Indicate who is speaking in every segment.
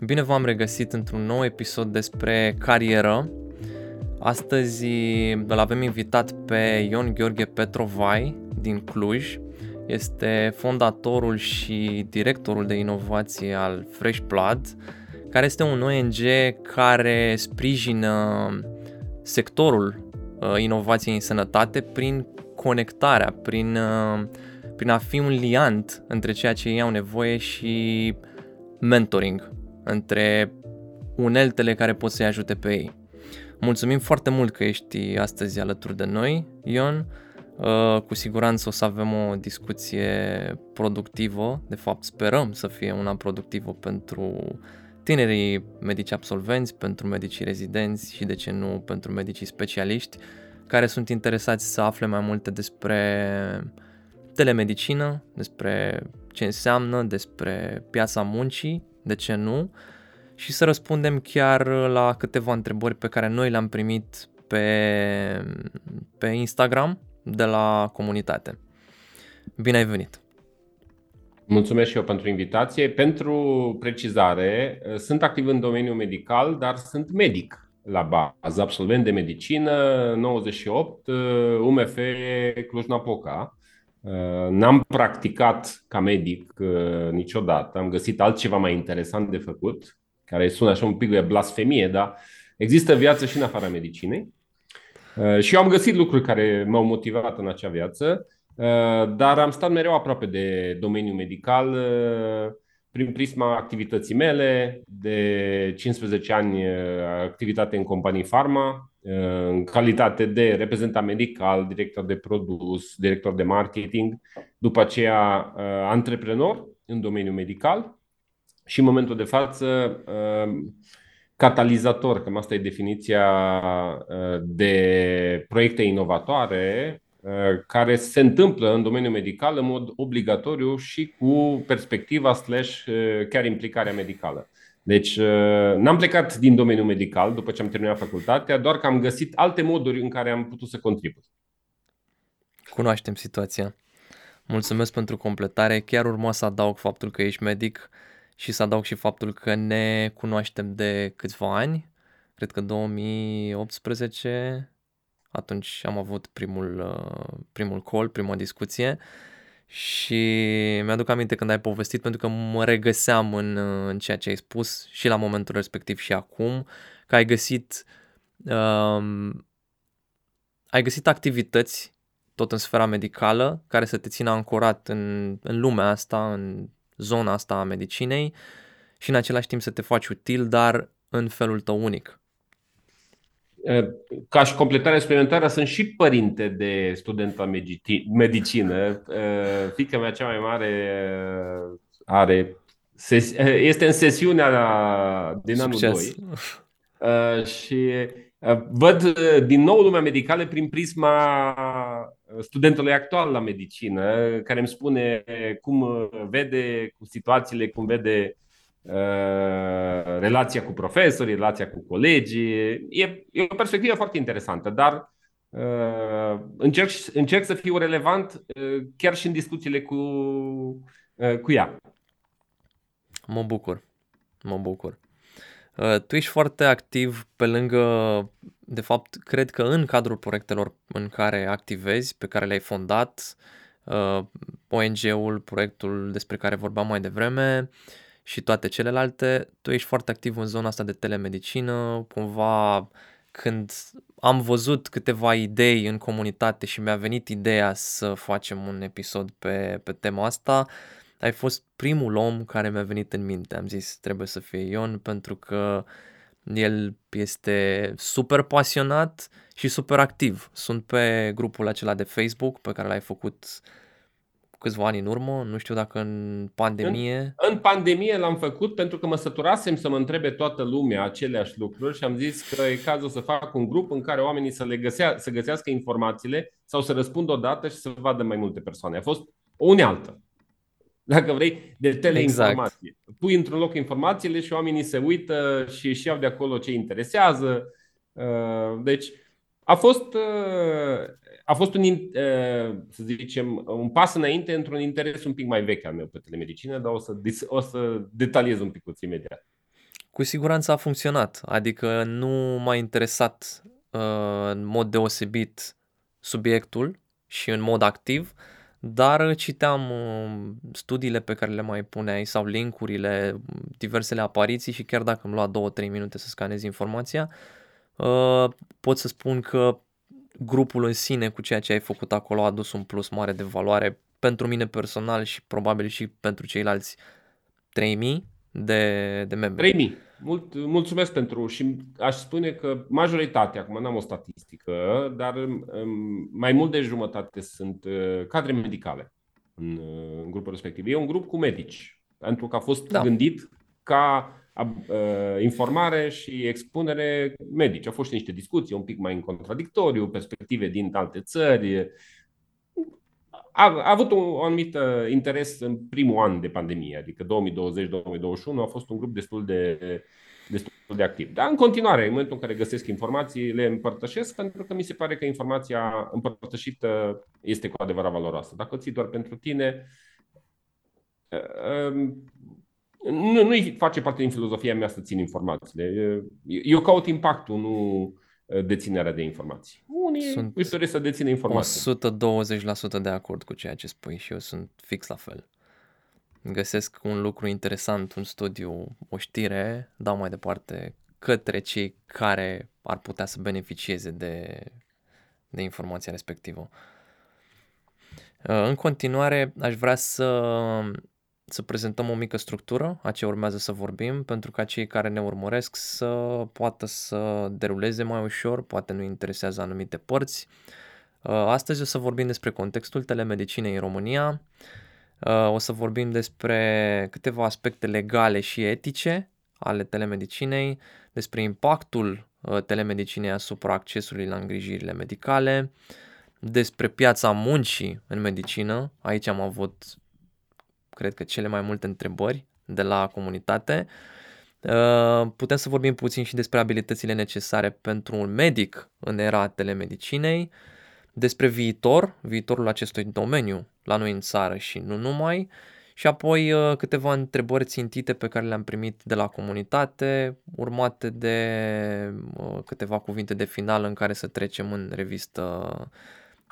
Speaker 1: Bine v-am regăsit într-un nou episod despre carieră. Astăzi îl avem invitat pe Ion Gheorghe Petrovai din Cluj. Este fondatorul și directorul de inovație al Fresh Blood, care este un ONG care sprijină sectorul uh, inovației în sănătate prin conectarea, prin, uh, prin a fi un liant între ceea ce ei au nevoie și mentoring între uneltele care pot să-i ajute pe ei. Mulțumim foarte mult că ești astăzi alături de noi, Ion. Uh, cu siguranță o să avem o discuție productivă, de fapt sperăm să fie una productivă pentru tinerii medici absolvenți, pentru medicii rezidenți și de ce nu pentru medicii specialiști care sunt interesați să afle mai multe despre telemedicină, despre ce înseamnă, despre piața muncii, de ce nu, și să răspundem chiar la câteva întrebări pe care noi le-am primit pe, pe Instagram de la comunitate. Bine ai venit!
Speaker 2: Mulțumesc și eu pentru invitație. Pentru precizare, sunt activ în domeniul medical, dar sunt medic la bază, absolvent de medicină, 98, UMF Cluj-Napoca. N-am practicat ca medic niciodată, am găsit altceva mai interesant de făcut, care sună așa un pic de blasfemie, dar există viață și în afara medicinei. Și eu am găsit lucruri care m-au motivat în acea viață. Uh, dar am stat mereu aproape de domeniul medical uh, prin prisma activității mele, de 15 ani uh, activitate în companii farma, în calitate de reprezentant medical, director de produs, director de marketing, după aceea antreprenor în domeniul medical și în momentul de față catalizator, cam asta e definiția de proiecte inovatoare Uh, care se întâmplă în domeniul medical în mod obligatoriu și cu perspectiva slash uh, chiar implicarea medicală. Deci uh, n-am plecat din domeniul medical după ce am terminat facultatea, doar că am găsit alte moduri în care am putut să contribui.
Speaker 1: Cunoaștem situația. Mulțumesc pentru completare. Chiar urma să adaug faptul că ești medic și să adaug și faptul că ne cunoaștem de câțiva ani. Cred că 2018 atunci am avut primul, uh, primul call, prima discuție și mi-aduc aminte când ai povestit pentru că mă regăseam în, uh, în ceea ce ai spus și la momentul respectiv și acum, că ai găsit um, ai găsit activități tot în sfera medicală care să te țină ancorat în, în lumea asta, în zona asta a medicinei și în același timp să te faci util, dar în felul tău unic.
Speaker 2: Eh, ca și completare suplimentară, sunt și părinte de student la medicină. Eh, fica mea cea mai mare eh, are este în sesiunea din Succes. anul 2 și văd din nou lumea medicală prin prisma studentului actual la medicină, care îmi spune cum vede cu situațiile, cum vede Uh, relația cu profesorii, relația cu colegii. E, e o perspectivă foarte interesantă, dar uh, încerc, încerc să fiu relevant uh, chiar și în discuțiile cu, uh, cu ea.
Speaker 1: Mă bucur, mă bucur. Uh, tu ești foarte activ pe lângă, de fapt, cred că în cadrul proiectelor în care activezi, pe care le-ai fondat, uh, ONG-ul, proiectul despre care vorbeam mai devreme, uh, și toate celelalte, tu ești foarte activ în zona asta de telemedicină, cumva când am văzut câteva idei în comunitate și mi-a venit ideea să facem un episod pe, pe tema asta, ai fost primul om care mi-a venit în minte. Am zis trebuie să fie Ion pentru că el este super pasionat și super activ. Sunt pe grupul acela de Facebook pe care l-ai făcut uh, câțiva ani în urmă, nu știu dacă în pandemie.
Speaker 2: În, în pandemie l-am făcut pentru că mă săturasem să mă întrebe toată lumea aceleași lucruri și am zis că e cazul să fac un grup în care oamenii să, le găsea, să găsească informațiile sau să răspundă odată și să vadă mai multe persoane. A fost o unealtă. Dacă vrei, de teleinformație. Exact. Pui într-un loc informațiile și oamenii se uită și își iau de acolo ce interesează. Uh, deci, a fost a fost un, să zicem, un pas înainte într-un interes un pic mai vechi al meu pe telemedicină, dar o să, o să detaliez un pic imediat.
Speaker 1: Cu siguranță a funcționat, adică nu m-a interesat uh, în mod deosebit subiectul și în mod activ, dar citeam uh, studiile pe care le mai puneai sau linkurile, diversele apariții și chiar dacă îmi lua 2-3 minute să scanez informația, uh, pot să spun că grupul în sine cu ceea ce ai făcut acolo a adus un plus mare de valoare pentru mine personal și probabil și pentru ceilalți 3000 de, de membri.
Speaker 2: 3000. Mult, mulțumesc pentru și aș spune că majoritatea, acum n-am o statistică, dar um, mai mult de jumătate sunt uh, cadre medicale în, uh, în grupul respectiv. E un grup cu medici, pentru că a fost da. gândit ca uh, informare și expunere medici. Au fost și niște discuții un pic mai în contradictoriu, perspective din alte țări, a, a avut un, un anumit uh, interes în primul an de pandemie, adică 2020-2021 a fost un grup destul de, destul de activ. Dar în continuare, în momentul în care găsesc informații, le împărtășesc pentru că mi se pare că informația împărtășită este cu adevărat valoroasă. Dacă o ții doar pentru tine, uh, um, nu, nu face parte din filozofia mea să țin informațiile. Eu caut impactul, nu Uh, deținerea de informații. Unii sunt își doresc să dețină informații.
Speaker 1: 120% de acord cu ceea ce spui și eu sunt fix la fel. Găsesc un lucru interesant, un studiu, o știre, dau mai departe către cei care ar putea să beneficieze de, de informația respectivă. Uh, în continuare, aș vrea să să prezentăm o mică structură a ce urmează să vorbim, pentru ca cei care ne urmăresc să poată să deruleze mai ușor, poate nu interesează anumite părți. Uh, astăzi o să vorbim despre contextul telemedicinei în România, uh, o să vorbim despre câteva aspecte legale și etice ale telemedicinei, despre impactul uh, telemedicinei asupra accesului la îngrijirile medicale, despre piața muncii în medicină. Aici am avut cred că, cele mai multe întrebări de la comunitate. Uh, putem să vorbim puțin și despre abilitățile necesare pentru un medic în era telemedicinei, despre viitor, viitorul acestui domeniu la noi în țară și nu numai, și apoi uh, câteva întrebări țintite pe care le-am primit de la comunitate, urmate de uh, câteva cuvinte de final în care să trecem în revistă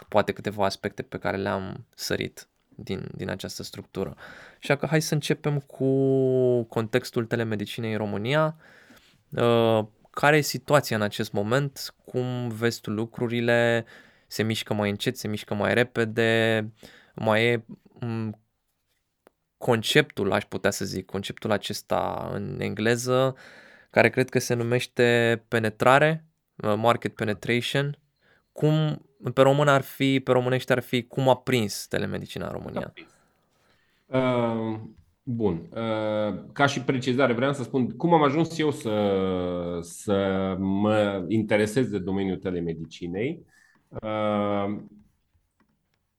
Speaker 1: poate câteva aspecte pe care le-am sărit din, din această structură. Așa că hai să începem cu contextul telemedicinei în România. Uh, care e situația în acest moment? Cum vezi tu lucrurile? Se mișcă mai încet, se mișcă mai repede? Mai e um, conceptul, aș putea să zic, conceptul acesta în engleză, care cred că se numește penetrare, uh, market penetration. Cum pe român ar fi, pe românește ar fi cum a prins telemedicina în România.
Speaker 2: Uh, bun. Uh, ca și precizare, vreau să spun cum am ajuns eu să, să mă interesez de domeniul telemedicinei. Uh,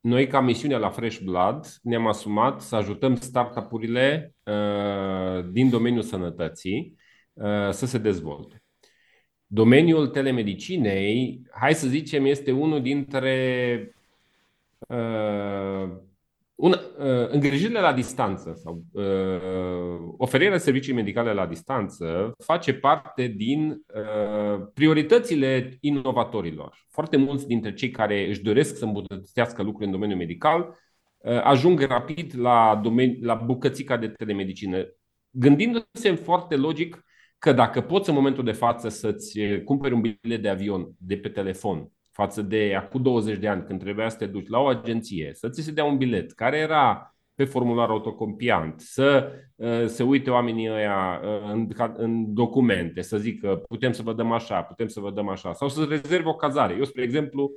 Speaker 2: noi, ca misiune la Fresh Blood, ne-am asumat să ajutăm startup-urile uh, din domeniul sănătății uh, să se dezvolte. Domeniul telemedicinei, hai să zicem, este unul dintre uh, un, uh, îngrijirile la distanță sau uh, oferirea servicii medicale la distanță face parte din uh, prioritățile inovatorilor. Foarte mulți dintre cei care își doresc să îmbunătățească lucruri în domeniul medical uh, ajung rapid la, domeni, la bucățica de telemedicină, gândindu-se foarte logic că dacă poți în momentul de față să-ți eh, cumperi un bilet de avion de pe telefon față de acum 20 de ani când trebuia să te duci la o agenție, să ți se dea un bilet care era pe formular autocompiant, să uh, se uite oamenii ăia uh, în, în documente, să zică putem să vă dăm așa, putem să vă dăm așa, sau să rezervi o cazare. Eu, spre exemplu,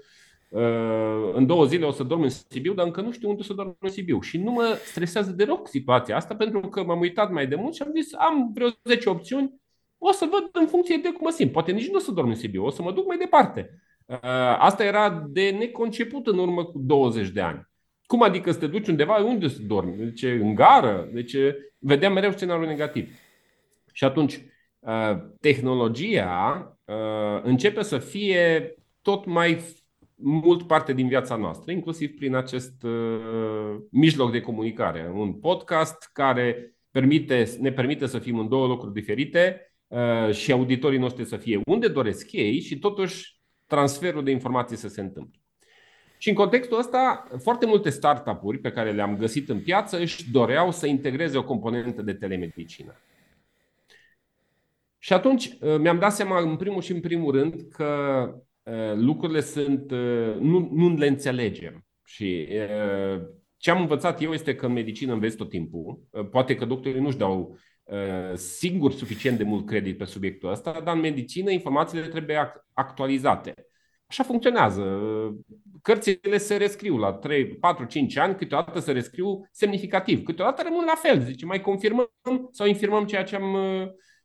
Speaker 2: uh, în două zile o să dorm în Sibiu, dar încă nu știu unde să dorm în Sibiu. Și nu mă stresează deloc situația asta, pentru că m-am uitat mai de mult și am zis am vreo 10 opțiuni, o să văd în funcție de cum mă simt. Poate nici nu o să dorm în Sibiu, o să mă duc mai departe. Uh, asta era de neconceput în urmă cu 20 de ani. Cum adică să te duci undeva, unde să dormi? Deci în gară? Deci vedeam mereu scenariul negativ. Și atunci, uh, tehnologia uh, începe să fie tot mai mult parte din viața noastră, inclusiv prin acest mijloc de comunicare. Un podcast care permite, ne permite să fim în două locuri diferite, și auditorii noștri să fie unde doresc ei și totuși transferul de informații să se întâmple. Și în contextul ăsta, foarte multe startup-uri pe care le-am găsit în piață își doreau să integreze o componentă de telemedicină. Și atunci uh, mi-am dat seama, în primul și în primul rând, că uh, lucrurile sunt. Uh, nu, nu le înțelegem. Și ce am învățat eu este că în medicină înveți tot timpul. Poate că doctorii nu-și dau singur suficient de mult credit pe subiectul ăsta, dar în medicină informațiile trebuie actualizate. Așa funcționează. Cărțile se rescriu la 3, 4, 5 ani, câteodată se rescriu semnificativ, câteodată rămân la fel. Zice, mai confirmăm sau infirmăm ceea ce am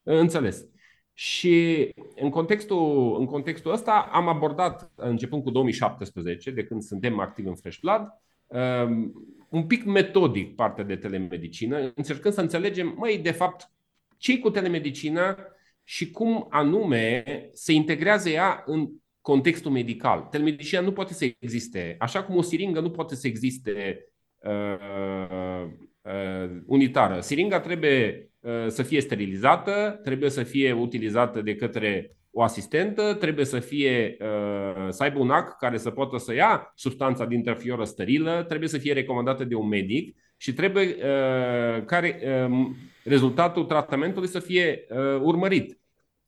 Speaker 2: înțeles. Și în contextul, în contextul ăsta am abordat, începând cu 2017, de când suntem activi în Fresh Blood, um, un pic metodic partea de telemedicină, încercând să înțelegem, măi, de fapt, ce cu telemedicina și cum anume se integrează ea în contextul medical. Telemedicina nu poate să existe, așa cum o siringă nu poate să existe uh, uh, unitară. Siringa trebuie uh, să fie sterilizată, trebuie să fie utilizată de către o asistentă, trebuie să fie uh, să aibă un ac care să poată să ia substanța din fioră sterilă, trebuie să fie recomandată de un medic și trebuie uh, care uh, rezultatul tratamentului să fie uh, urmărit.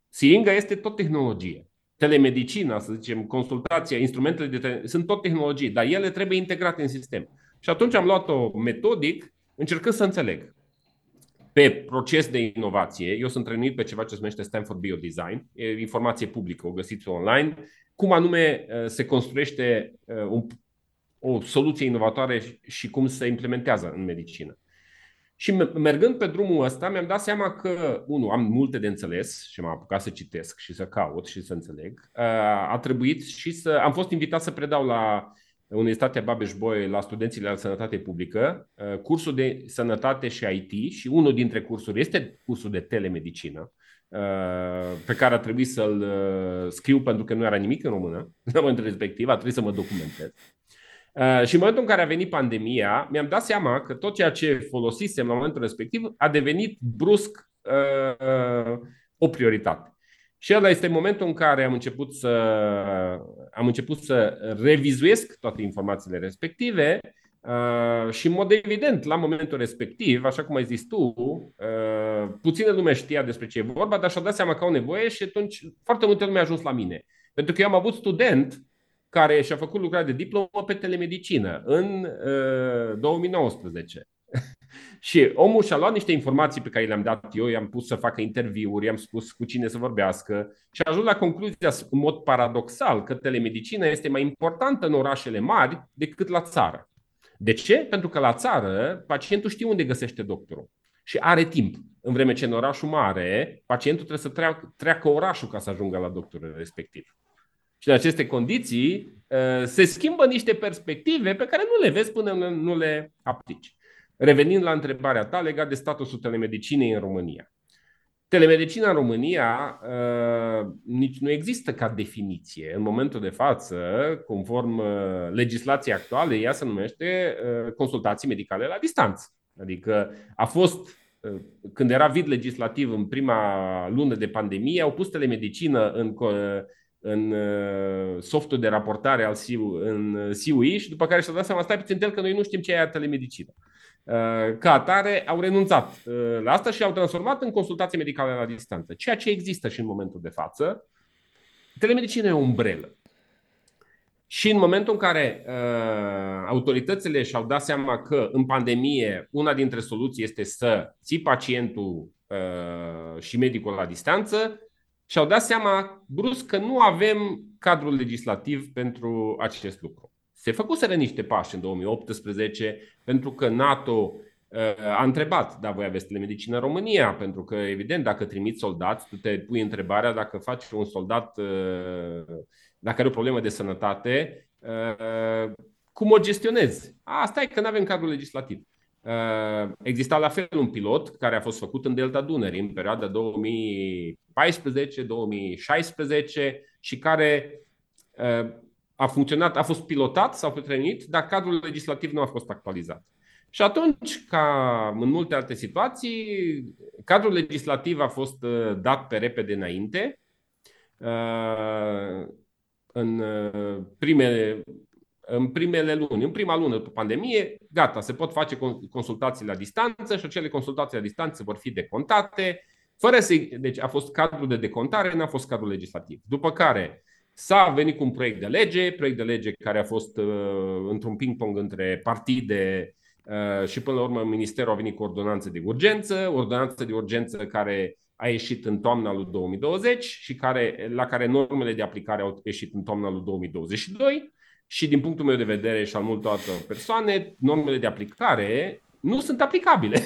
Speaker 2: Siringa este tot tehnologie. Telemedicina, să zicem, consultația, instrumentele de te- sunt tot tehnologii, dar ele trebuie integrate în sistem. Și atunci am luat-o metodic, încercând să înțeleg pe proces de inovație. Eu sunt trănuit pe ceva ce se numește Stanford Biodesign, e informație publică, o găsiți online, cum anume uh, se construiește uh, un, o soluție inovatoare și cum se implementează în medicină. Și mergând pe drumul ăsta, mi-am dat seama că, unul, am multe de înțeles și m-am apucat să citesc și să caut și să înțeleg. Uh, a trebuit și să. Am fost invitat să predau la Universitatea Babeș-Bolyai la studenții de sănătate publică, uh, cursul de sănătate și IT și unul dintre cursuri este cursul de telemedicină, uh, pe care a trebuit să-l uh, scriu pentru că nu era nimic în română la momentul respectiv, a trebuit să mă documentez. Și în momentul în care a venit pandemia, mi-am dat seama că tot ceea ce folosisem la momentul respectiv a devenit brusc o prioritate. Și ăla este momentul în care am început să, am început să revizuiesc toate informațiile respective uh, și, în mod evident, la momentul respectiv, așa cum ai zis tu, uh, puțină lume știa despre ce e vorba, dar și-a dat seama că au nevoie și atunci foarte multe lume a ajuns la mine. Pentru că eu am avut student care și-a făcut lucrarea de diplomă pe telemedicină în uh, 2019. Și omul și-a luat niște informații pe care le-am dat eu, i-am pus să facă interviuri, i-am spus cu cine să vorbească și a ajuns la concluzia, în mod paradoxal, că telemedicina este mai importantă în orașele mari decât la țară. De ce? Pentru că la țară pacientul știe unde găsește doctorul și are timp. În vreme ce în orașul mare, pacientul trebuie să treacă, treacă orașul ca să ajungă la doctorul respectiv. Și în aceste condiții uh, se schimbă niște perspective pe care nu le vezi până nu le aplici. Revenind la întrebarea ta legat de statusul telemedicinei în România. Telemedicina în România uh, nici nu există ca definiție. În momentul de față, conform uh, legislației actuale, ea se numește uh, consultații medicale la distanță. Adică a fost, uh, când era vid legislativ în prima lună de pandemie, au pus telemedicină în, în uh, softul de raportare al SIU, în SIUI și după care și-au dat seama, stai puțin că noi nu știm ce e telemedicină. Uh, ca atare au renunțat uh, la asta și au transformat în consultații medicale la distanță, ceea ce există și în momentul de față. Telemedicina e o umbrelă. Și în momentul în care uh, autoritățile și-au dat seama că în pandemie una dintre soluții este să ții pacientul uh, și medicul la distanță, și-au dat seama brusc că nu avem cadrul legislativ pentru acest lucru. Se făcuseră niște pași în 2018 pentru că NATO uh, a întrebat, da, voi aveți telemedicină în România, pentru că, evident, dacă trimiți soldați, tu te pui întrebarea dacă faci un soldat, uh, dacă are o problemă de sănătate, uh, cum o gestionezi? Asta e că nu avem cadrul legislativ. Exista la fel un pilot care a fost făcut în Delta Dunării în perioada 2014-2016 și care a funcționat, a fost pilotat, s-a trăinit, dar cadrul legislativ nu a fost actualizat. Și atunci, ca în multe alte situații, cadrul legislativ a fost dat pe repede înainte. În primele, în primele luni, în prima lună după pandemie, gata, se pot face consultații la distanță și acele consultații la distanță vor fi decontate, fără să. Deci a fost cadrul de decontare, n-a fost cadrul legislativ. După care s-a venit cu un proiect de lege, proiect de lege care a fost uh, într-un ping-pong între partide uh, și până la urmă Ministerul a venit cu ordonanță de urgență, ordonanță de urgență care a ieșit în toamna lui 2020 și care, la care normele de aplicare au ieșit în toamna lui 2022 și din punctul meu de vedere și al multor alte persoane, normele de aplicare nu sunt aplicabile.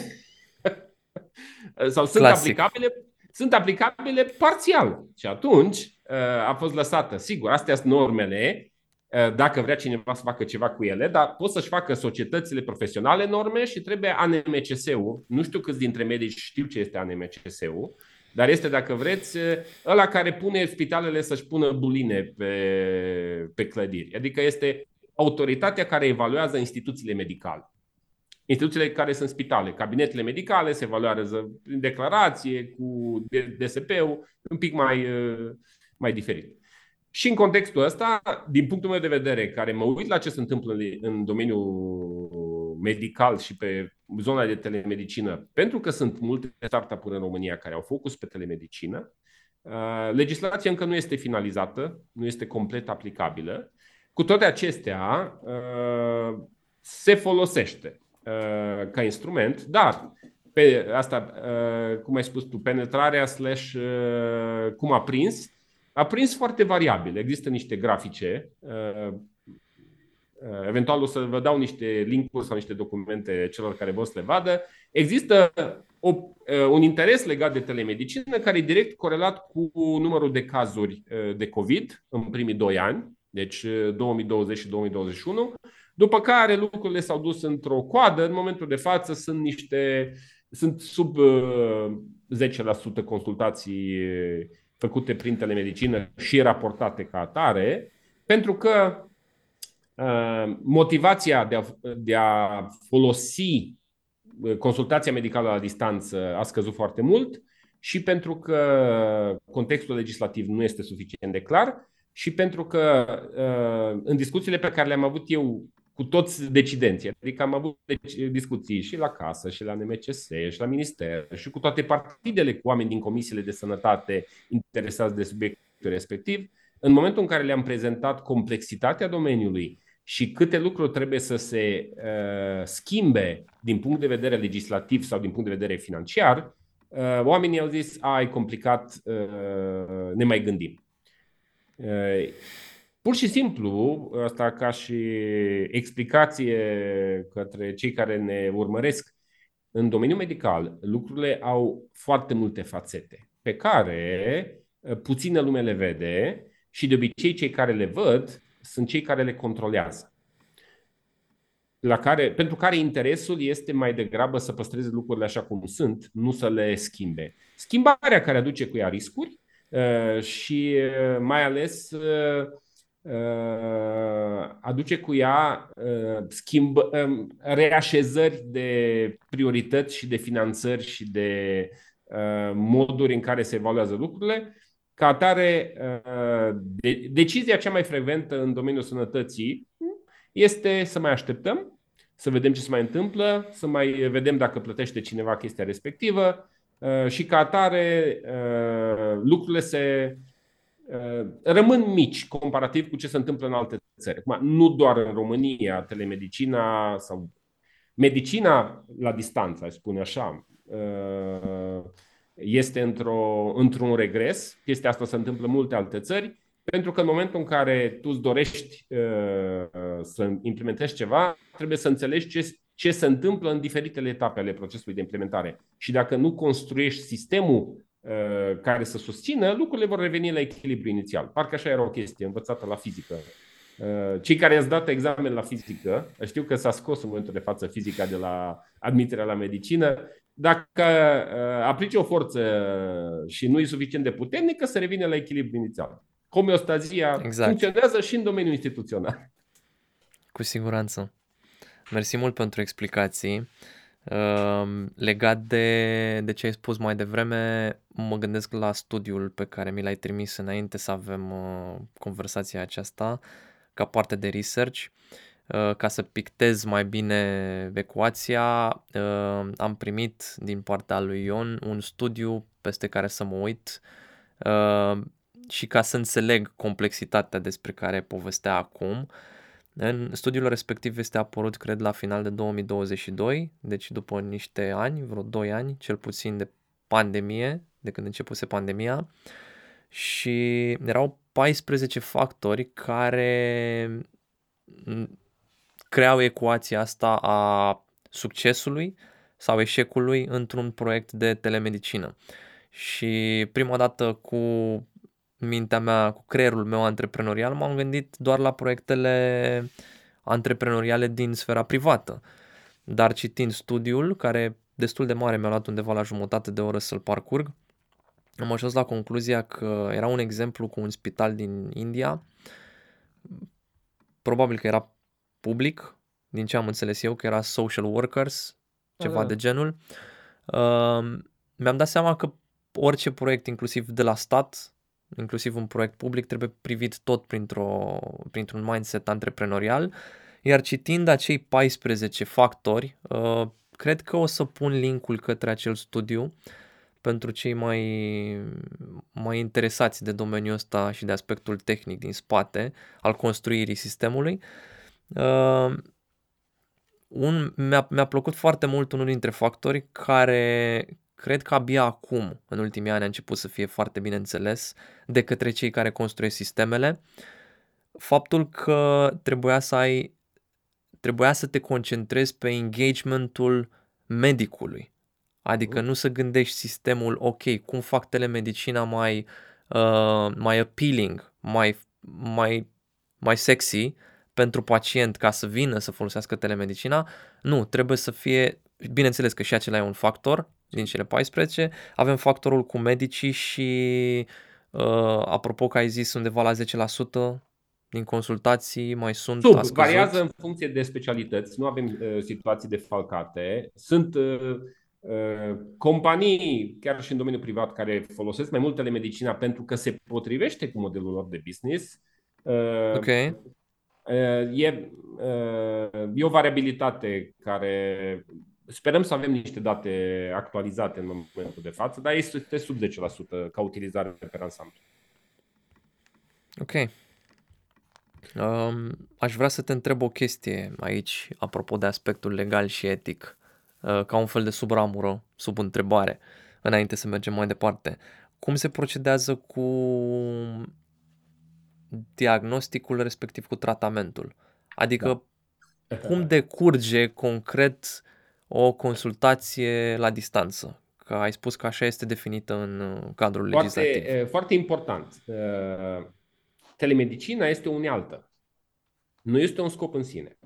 Speaker 2: Sau sunt Classic. aplicabile, sunt aplicabile parțial. Și atunci uh, a fost lăsată. Sigur, astea sunt normele, uh, dacă vrea cineva să facă ceva cu ele, dar pot să-și facă societățile profesionale norme și trebuie ANMCS-ul. Nu știu câți dintre medici știu ce este ANMCS-ul, dar este, dacă vreți, ăla care pune spitalele să-și pună buline pe, pe clădiri. Adică este autoritatea care evaluează instituțiile medicale. Instituțiile care sunt spitale, cabinetele medicale se evaluează în declarație, cu DSP-ul, un pic mai, mai diferit. Și în contextul ăsta, din punctul meu de vedere, care mă uit la ce se întâmplă în domeniul medical și pe zona de telemedicină, pentru că sunt multe startup-uri în România care au focus pe telemedicină, uh, legislația încă nu este finalizată, nu este complet aplicabilă. Cu toate acestea, uh, se folosește uh, ca instrument, dar pe asta, cum ai spus tu, penetrarea slash cum a prins, a prins foarte variabil. Există niște grafice Uh, eventual o să vă dau niște linkuri sau niște documente celor care vor să le vadă. Există o, uh, un interes legat de telemedicină care e direct corelat cu numărul de cazuri uh, de COVID în primii doi ani, deci 2020 și 2021, după care lucrurile s-au dus într-o coadă. În momentul de față sunt niște sunt sub 10% consultații făcute prin telemedicină și raportate ca atare, pentru că Uh, motivația de a, de a folosi uh, consultația medicală la distanță a scăzut foarte mult și pentru că contextul legislativ nu este suficient de clar și pentru că uh, în discuțiile pe care le-am avut eu cu toți decidenții, adică am avut discuții și la casă, și la NMCS, și la minister, și cu toate partidele, cu oameni din comisiile de sănătate interesați de subiectul respectiv, în momentul în care le-am prezentat complexitatea domeniului și câte lucruri trebuie să se uh, schimbe din punct de vedere legislativ sau din punct de vedere financiar, uh, oamenii au zis, a, e complicat, uh, ne mai gândim. Uh, pur și simplu, asta ca și explicație către cei care ne urmăresc, în domeniul medical, lucrurile au foarte multe fațete pe care uh, puțină lume le vede și de obicei cei care le văd sunt cei care le controlează. La care, pentru care interesul este mai degrabă să păstreze lucrurile așa cum sunt, nu să le schimbe. Schimbarea care aduce cu ea riscuri uh, și uh, mai ales uh, aduce cu ea schimb, um, reașezări de priorități și de finanțări și de moduri în care se evaluează lucrurile. Ca atare, uh, decizia cea mai frecventă în domeniul sănătății este să mai așteptăm, să vedem ce se mai întâmplă, să mai vedem dacă plătește cineva chestia respectivă uh, și ca atare uh, lucrurile se rămân mici comparativ cu ce se întâmplă în alte țări. Nu doar în România, telemedicina sau medicina la distanță, aș spune așa, este într-o, într-un regres. Chestia asta se întâmplă în multe alte țări, pentru că în momentul în care tu îți dorești uh, să implementezi ceva, trebuie să înțelegi ce, ce se întâmplă în diferitele etape ale procesului de implementare. Și dacă nu construiești sistemul uh, care să susțină, lucrurile vor reveni la echilibru inițial. Parcă așa era o chestie învățată la fizică. Uh, cei care ați dat examen la fizică, știu că s-a scos în momentul de față fizica de la admiterea la medicină, dacă uh, aplici o forță și nu e suficient de puternică, se revine la echilibru inițial. Homeostazia exact. funcționează și în domeniul instituțional.
Speaker 1: Cu siguranță. Mersi mult pentru explicații. Uh, legat de, de ce ai spus mai devreme, mă gândesc la studiul pe care mi l-ai trimis înainte să avem uh, conversația aceasta ca parte de research. Uh, ca să pictez mai bine ecuația, uh, am primit din partea lui Ion un studiu peste care să mă uit uh, și ca să înțeleg complexitatea despre care povestea acum. În studiul respectiv este apărut, cred, la final de 2022, deci după niște ani, vreo 2 ani, cel puțin de pandemie, de când începuse pandemia, și erau 14 factori care creau ecuația asta a succesului sau eșecului într-un proiect de telemedicină. Și prima dată cu mintea mea, cu creierul meu antreprenorial, m-am gândit doar la proiectele antreprenoriale din sfera privată. Dar citind studiul, care destul de mare, mi-a luat undeva la jumătate de oră să-l parcurg, am ajuns la concluzia că era un exemplu cu un spital din India, probabil că era public, din ce am înțeles eu, că era social workers, ceva ah, de genul. Uh, mi-am dat seama că orice proiect, inclusiv de la stat, inclusiv un proiect public, trebuie privit tot printr-o, printr-un mindset antreprenorial, iar citind acei 14 factori, uh, cred că o să pun linkul către acel studiu pentru cei mai, mai interesați de domeniul ăsta și de aspectul tehnic din spate al construirii sistemului. Uh, un, mi-a, mi-a plăcut foarte mult unul dintre factori care cred că abia acum, în ultimii ani, a început să fie foarte bine înțeles de către cei care construiesc sistemele. Faptul că trebuia să ai trebuia să te concentrezi pe engagementul medicului. Adică nu să gândești sistemul, ok, cum fac telemedicina mai, uh, mai appealing, mai, mai, mai sexy, pentru pacient ca să vină să folosească telemedicina, nu, trebuie să fie, bineînțeles că și acela e un factor din cele 14, avem factorul cu medicii și uh, apropo că ai zis undeva la 10% din consultații mai sunt
Speaker 2: Sub, variază în funcție de specialități, nu avem uh, situații defalcate. Sunt uh, uh, companii, chiar și în domeniul privat, care folosesc mai mult telemedicina pentru că se potrivește cu modelul lor de business.
Speaker 1: Uh, okay.
Speaker 2: E, e o variabilitate care sperăm să avem niște date actualizate în momentul de față, dar este sub 10% ca utilizare pe ansamblu.
Speaker 1: Ok. Um, aș vrea să te întreb o chestie aici, apropo de aspectul legal și etic, uh, ca un fel de subramură, sub întrebare, înainte să mergem mai departe. Cum se procedează cu diagnosticul respectiv cu tratamentul. Adică da. cum decurge concret o consultație la distanță? Că ai spus că așa este definită în uh, cadrul
Speaker 2: foarte,
Speaker 1: legislativ.
Speaker 2: Foarte important. Uh, telemedicina este unealtă. Nu este un scop în sine.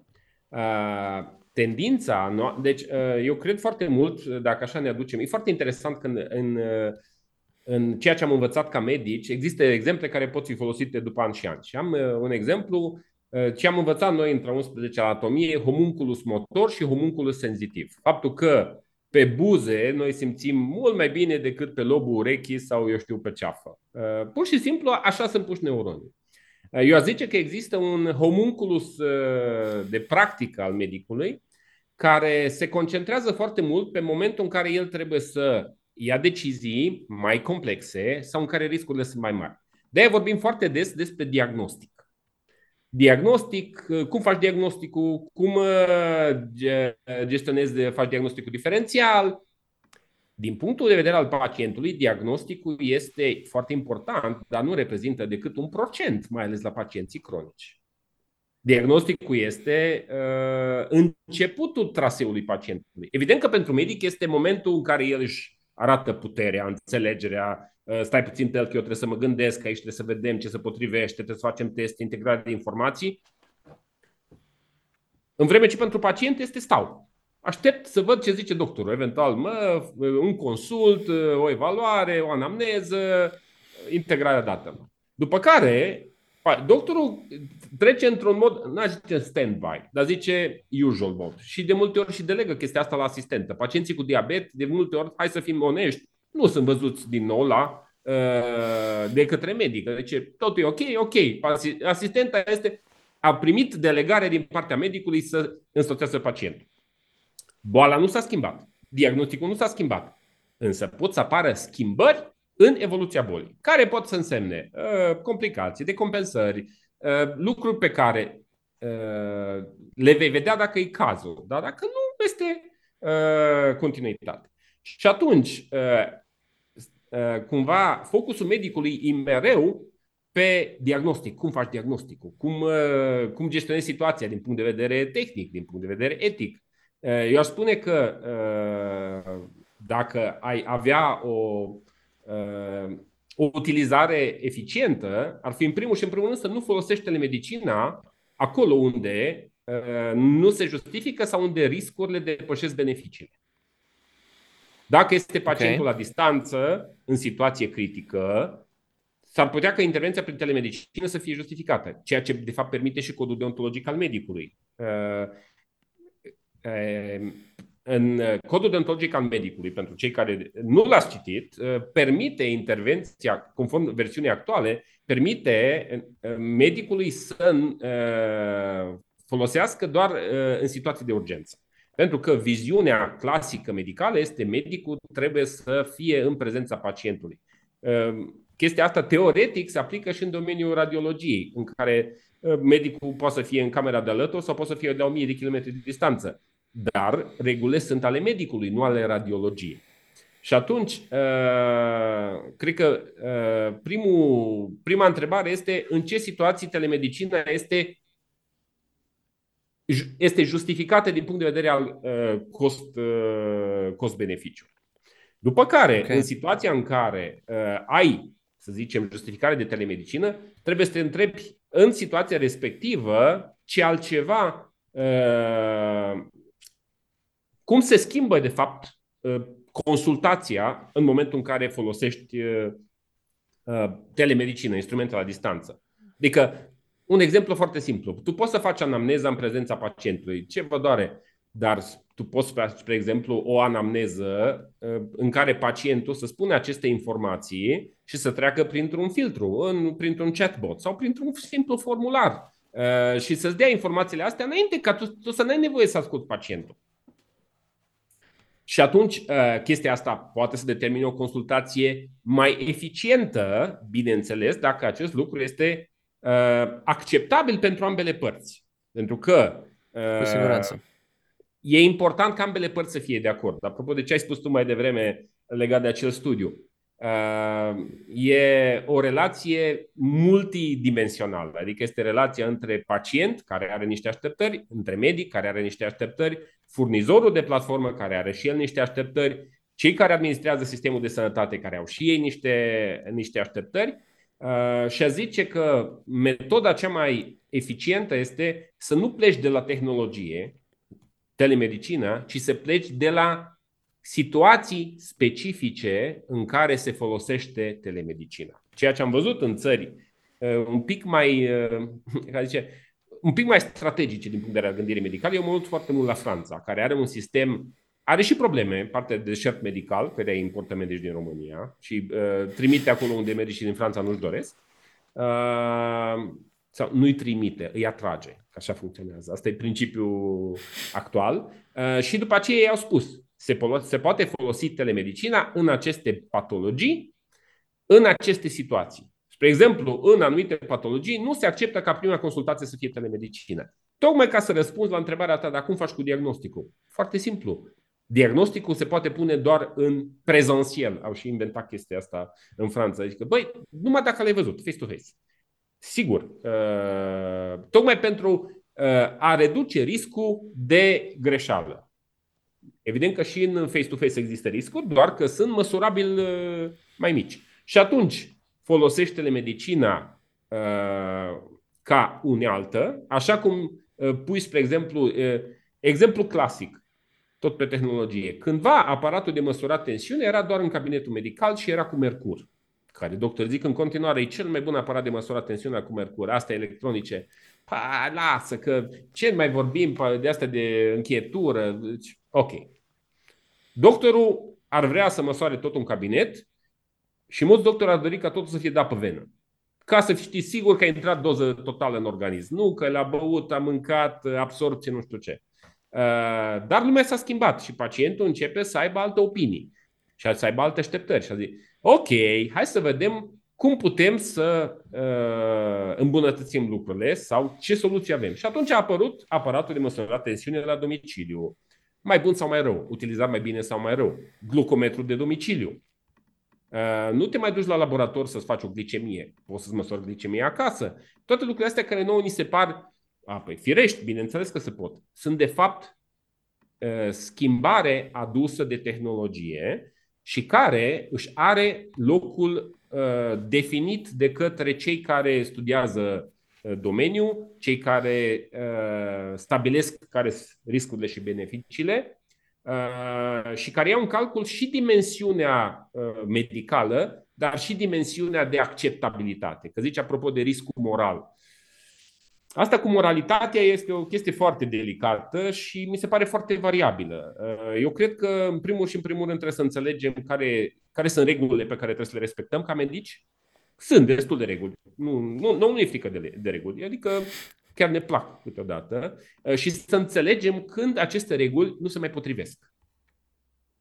Speaker 2: Uh, tendința, deci eu cred foarte mult, dacă așa ne aducem, e foarte interesant când în în ceea ce am învățat ca medici, există exemple care pot fi folosite după ani și ani. Și am uh, un exemplu uh, ce am învățat noi între 11 anatomie, homunculus motor și homunculus senzitiv. Faptul că pe buze noi simțim mult mai bine decât pe lobul urechii sau eu știu pe ceafă. Uh, pur și simplu așa sunt puși neuronii. Eu aș zice că există un homunculus de practică al medicului care se concentrează foarte mult pe momentul în care el trebuie să ia decizii mai complexe sau în care riscurile sunt mai mari. De-aia vorbim foarte des despre diagnostic. Diagnostic, cum faci diagnosticul, cum uh, gestionezi, faci diagnosticul diferențial. Din punctul de vedere al pacientului, diagnosticul este foarte important, dar nu reprezintă decât un procent, mai ales la pacienții cronici. Diagnosticul este uh, începutul traseului pacientului. Evident că pentru medic este momentul în care el își arată puterea, înțelegerea, uh, stai puțin pe el că eu trebuie să mă gândesc, aici trebuie să vedem ce se potrivește, trebuie să facem test, integrare de informații. În vreme ce pentru pacient este stau. Aștept să văd ce zice doctorul. Eventual, mă, un consult, o evaluare, o anamneză, integrarea dată. După care Doctorul trece într-un mod, n-aș zice stand-by, dar zice usual mode. Și de multe ori și delegă chestia asta la asistentă. Pacienții cu diabet, de multe ori, hai să fim onești, nu sunt văzuți din nou la uh, de către medic. Deci totul e ok, ok. Asistenta este, a primit delegare din partea medicului să însoțească pacientul. Boala nu s-a schimbat. Diagnosticul nu s-a schimbat. Însă pot să apară schimbări în evoluția bolii, care pot să însemne uh, complicații, decompensări, uh, lucruri pe care uh, le vei vedea dacă e cazul, dar dacă nu, este uh, continuitate. Și atunci, uh, uh, cumva, focusul medicului e mereu pe diagnostic. Cum faci diagnosticul? Cum, uh, cum gestionezi situația din punct de vedere tehnic, din punct de vedere etic? Uh, eu aș spune că uh, dacă ai avea o Uh, o utilizare eficientă ar fi în primul și în primul rând să nu folosești telemedicina acolo unde uh, nu se justifică sau unde riscurile depășesc beneficiile. Dacă este pacientul okay. la distanță, în situație critică, s-ar putea ca intervenția prin telemedicină să fie justificată, ceea ce de fapt permite și codul deontologic al medicului. Uh, în uh, codul deontologic al medicului, pentru cei care nu l-ați citit, uh, permite intervenția, conform versiunii actuale, permite uh, medicului să folosească doar în situații de urgență. Pentru că viziunea clasică medicală este medicul trebuie să fie în prezența pacientului. Chestia asta teoretic se aplică și în domeniul radiologiei, în care medicul poate să fie în camera de alături sau poate să fie de 1000 de km de distanță. Dar regulile sunt ale medicului, nu ale radiologiei. Și atunci, uh, cred că uh, primul, prima întrebare este în ce situații telemedicina este, este justificată din punct de vedere al uh, cost, cost-beneficiu. După care, okay. în situația în care ai, să zicem, justificare de telemedicină, trebuie să te întrebi în situația respectivă ce altceva cum se schimbă, de fapt, ă, consultația în momentul în care folosești ă, ă, telemedicină, instrumente la distanță. Adică, un exemplu foarte simplu. Tu poți să faci anamneza în prezența pacientului. Ce vă doare? Dar tu poți să faci, spre exemplu, o anamneză în care pacientul să spune aceste informații și să treacă printr-un filtru, în, printr-un chatbot sau printr-un simplu formular și să-ți dea informațiile astea înainte ca tu, tu să nu ai nevoie să asculti pacientul. Și atunci uh, chestia asta poate să determine o consultație mai eficientă, bineînțeles, dacă acest lucru este uh, acceptabil pentru ambele părți. Pentru că
Speaker 1: uh, Cu siguranță.
Speaker 2: e important ca ambele părți să fie de acord. Apropo de ce ai spus tu mai devreme legat de acel studiu. E o relație multidimensională, adică este relația între pacient, care are niște așteptări, între medic, care are niște așteptări, furnizorul de platformă care are și el niște așteptări, cei care administrează sistemul de sănătate care au și ei niște, niște așteptări uh, și a zice că metoda cea mai eficientă este să nu pleci de la tehnologie, telemedicina, ci să pleci de la situații specifice în care se folosește telemedicina. Ceea ce am văzut în țări uh, un pic mai, uh, ca zice, un pic mai strategice din punct de vedere al gândirii medicale. Eu mă uit foarte mult la Franța, care are un sistem, are și probleme, partea de deșert medical, care importă medici din România și uh, trimite acolo unde medicii din Franța nu-și doresc. Uh, sau nu-i trimite, îi atrage. Așa funcționează. Asta e principiul actual. Uh, și după aceea ei au spus, se, se poate folosi telemedicina în aceste patologii, în aceste situații. Spre exemplu, în anumite patologii nu se acceptă ca prima consultație să fie telemedicină. Tocmai ca să răspunzi la întrebarea ta, dar cum faci cu diagnosticul? Foarte simplu. Diagnosticul se poate pune doar în prezențiel. Au și inventat chestia asta în Franța. Adică, băi, numai dacă l-ai văzut, face-to-face. Sigur. Uh, tocmai pentru uh, a reduce riscul de greșeală. Evident că și în face-to-face există riscuri, doar că sunt măsurabil uh, mai mici. Și atunci, folosește medicina uh, ca unealtă, așa cum uh, pui, spre exemplu, uh, exemplu clasic, tot pe tehnologie. Cândva aparatul de măsurat tensiune era doar în cabinetul medical și era cu mercur. care doctorii zic în continuare e cel mai bun aparat de măsurat tensiunea cu mercur, astea electronice. Pa, lasă că ce mai vorbim de asta de încheietură. Deci, ok. Doctorul ar vrea să măsoare tot un cabinet și mulți doctori ar dori ca totul să fie dat pe venă. Ca să știți sigur că a intrat doză totală în organism. Nu că l-a băut, a mâncat, absorpție, nu știu ce. Uh, dar lumea s-a schimbat și pacientul începe să aibă alte opinii și să aibă alte așteptări. Și a zis, ok, hai să vedem cum putem să uh, îmbunătățim lucrurile sau ce soluții avem. Și atunci a apărut aparatul de măsurare tensiune la domiciliu. Mai bun sau mai rău, utilizat mai bine sau mai rău, glucometru de domiciliu. Uh, nu te mai duci la laborator să-ți faci o glicemie, poți să-ți măsori glicemia acasă. Toate lucrurile astea care nouă ni se par, a, păi firești, bineînțeles că se pot, sunt de fapt uh, schimbare adusă de tehnologie și care își are locul uh, definit de către cei care studiază uh, domeniul, cei care uh, stabilesc care sunt riscurile și beneficiile uh, și care iau în calcul și dimensiunea uh, medicală, dar și dimensiunea de acceptabilitate. Că zice apropo de riscul moral. Asta cu moralitatea este o chestie foarte delicată și mi se pare foarte variabilă. Uh, eu cred că, în primul și în primul rând, trebuie să înțelegem care, care sunt regulile pe care trebuie să le respectăm ca medici. Sunt destul de reguli. Nu, nu, nu e frică de, de reguli. Adică chiar ne plac câteodată. Uh, și să înțelegem când aceste reguli nu se mai potrivesc.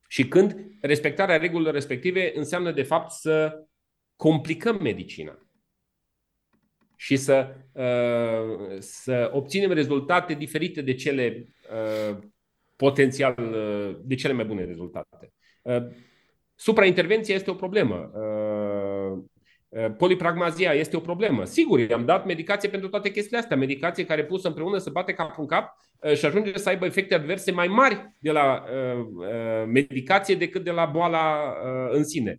Speaker 2: Și când respectarea regulilor respective înseamnă, de fapt, să complicăm medicina și să, uh, să obținem rezultate diferite de cele uh, potențial, uh, de cele mai bune rezultate. Supraintervenția este o problemă. Polipragmazia este o problemă. Sigur, i-am dat medicație pentru toate chestiile astea, medicație care pusă împreună să bate cap în cap și ajunge să aibă efecte adverse mai mari de la medicație decât de la boala în sine.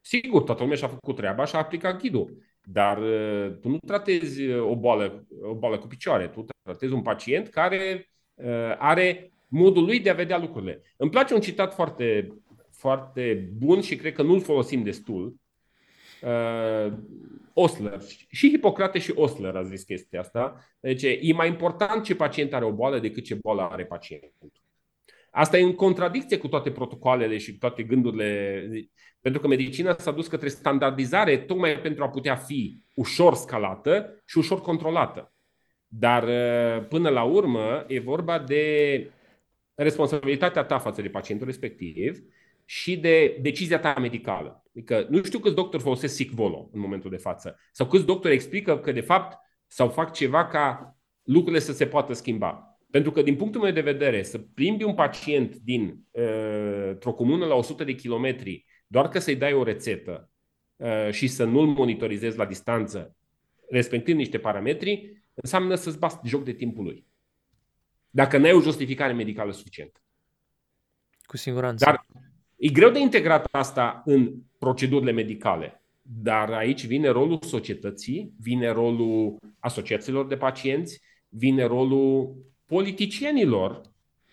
Speaker 2: Sigur, toată lumea și-a făcut treaba și a aplicat ghidul. Dar uh, tu nu tratezi uh, o boală, o boală cu picioare, tu tratezi un pacient care uh, are modul lui de a vedea lucrurile. Îmi place un citat foarte, foarte bun și cred că nu-l folosim destul. Osler. Și Hipocrate și Osler a zis chestia asta. Deci e mai important ce pacient are o boală decât ce boală are pacientul. Asta e în contradicție cu toate protocoalele și toate gândurile, pentru că medicina s-a dus către standardizare tocmai pentru a putea fi ușor scalată și ușor controlată. Dar uh, până la urmă e vorba de responsabilitatea ta față de pacientul respectiv și de decizia ta medicală. Adică nu știu câți doctori folosesc SICVOLO în momentul de față sau câți doctori explică că de fapt sau fac ceva ca lucrurile să se poată schimba. Pentru că, din punctul meu de vedere, să plimbi un pacient din uh, o comună la 100 de kilometri doar că să-i dai o rețetă uh, și să nu-l monitorizezi la distanță, respectând niște parametri, înseamnă să-ți bați joc de timpul lui. Dacă nu ai o justificare medicală suficientă.
Speaker 1: Cu siguranță.
Speaker 2: Dar e greu de integrat asta în procedurile medicale. Dar aici vine rolul societății, vine rolul asociațiilor de pacienți, vine rolul politicienilor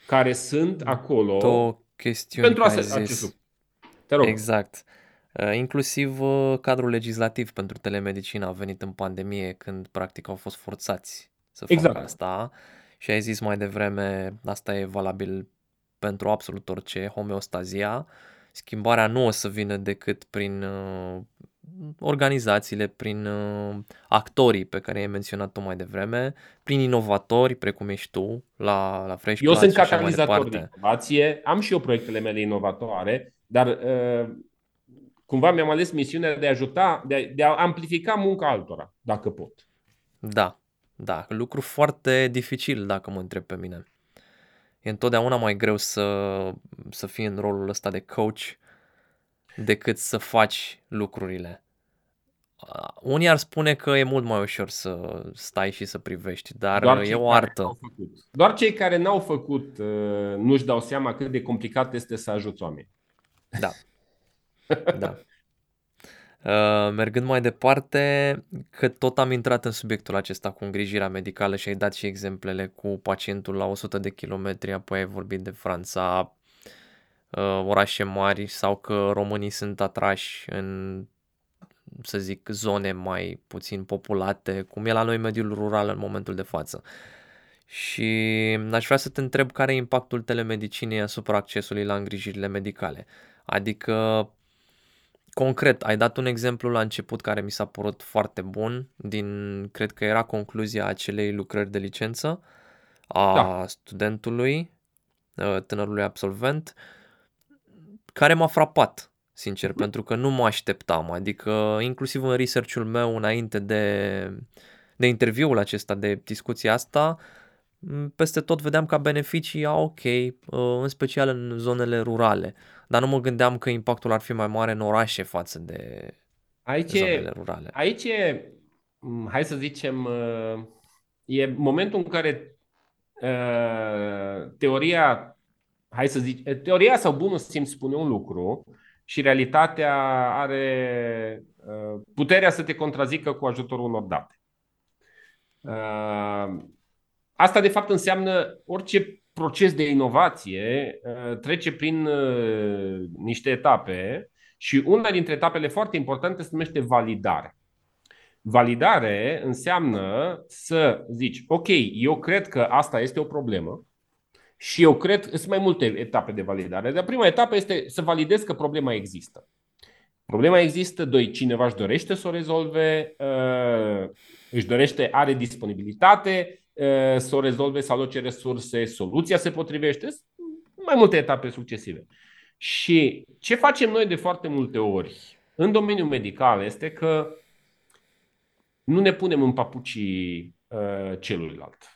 Speaker 2: care sunt acolo
Speaker 1: Două chestiuni
Speaker 2: pentru a se acest lucru. Te rog.
Speaker 1: Exact. Uh, inclusiv uh, cadrul legislativ pentru telemedicină a venit în pandemie când practic au fost forțați să
Speaker 2: exact.
Speaker 1: facă asta și ai zis mai devreme, asta e valabil pentru absolut orice, homeostazia. Schimbarea nu o să vină decât prin uh, organizațiile, prin uh, actorii pe care i-ai menționat tu mai devreme, prin inovatori, precum ești tu, la, la Fresh
Speaker 2: Eu sunt catalizator de inovație, am și eu proiectele mele inovatoare, dar uh, cumva mi-am ales misiunea de a ajuta, de a, de a amplifica munca altora, dacă pot.
Speaker 1: Da, da, lucru foarte dificil dacă mă întreb pe mine. E întotdeauna mai greu să, să fii în rolul ăsta de coach decât să faci lucrurile. Unii ar spune că e mult mai ușor să stai și să privești, dar Doar e o artă.
Speaker 2: Doar cei care n-au făcut uh, nu-și dau seama cât de complicat este să ajuți oameni.
Speaker 1: Da. da. Uh, mergând mai departe, că tot am intrat în subiectul acesta cu îngrijirea medicală și ai dat și exemplele cu pacientul la 100 de kilometri, apoi ai vorbit de Franța, uh, orașe mari sau că românii sunt atrași în să zic, zone mai puțin populate, cum e la noi mediul rural în momentul de față. Și aș vrea să te întreb care e impactul telemedicinei asupra accesului la îngrijirile medicale. Adică, concret, ai dat un exemplu la început care mi s-a părut foarte bun, din, cred că era concluzia acelei lucrări de licență a da. studentului, ă, tânărului absolvent, care m-a frapat, sincer, mm. pentru că nu mă așteptam. Adică, inclusiv în research-ul meu înainte de, de interviul acesta, de discuția asta, peste tot vedeam ca beneficii, a, ok, ă, în special în zonele rurale. Dar nu mă gândeam că impactul ar fi mai mare în orașe față de aici zonele rurale.
Speaker 2: Aici e, hai să zicem, ă, e momentul în care uh, teoria, hai să zic, teoria sau bunul simț spune un lucru și realitatea are uh, puterea să te contrazică cu ajutorul unor date. Uh, asta de fapt înseamnă orice proces de inovație trece prin niște etape și una dintre etapele foarte importante se numește validare. Validare înseamnă să zici, ok, eu cred că asta este o problemă și eu cred, sunt mai multe etape de validare, dar prima etapă este să validez că problema există. Problema există, doi, cineva își dorește să o rezolve, uh, își dorește, are disponibilitate uh, să o rezolve, să aloce resurse, soluția se potrivește, mai multe etape succesive. Și ce facem noi de foarte multe ori în domeniul medical este că nu ne punem în papucii uh, celuilalt.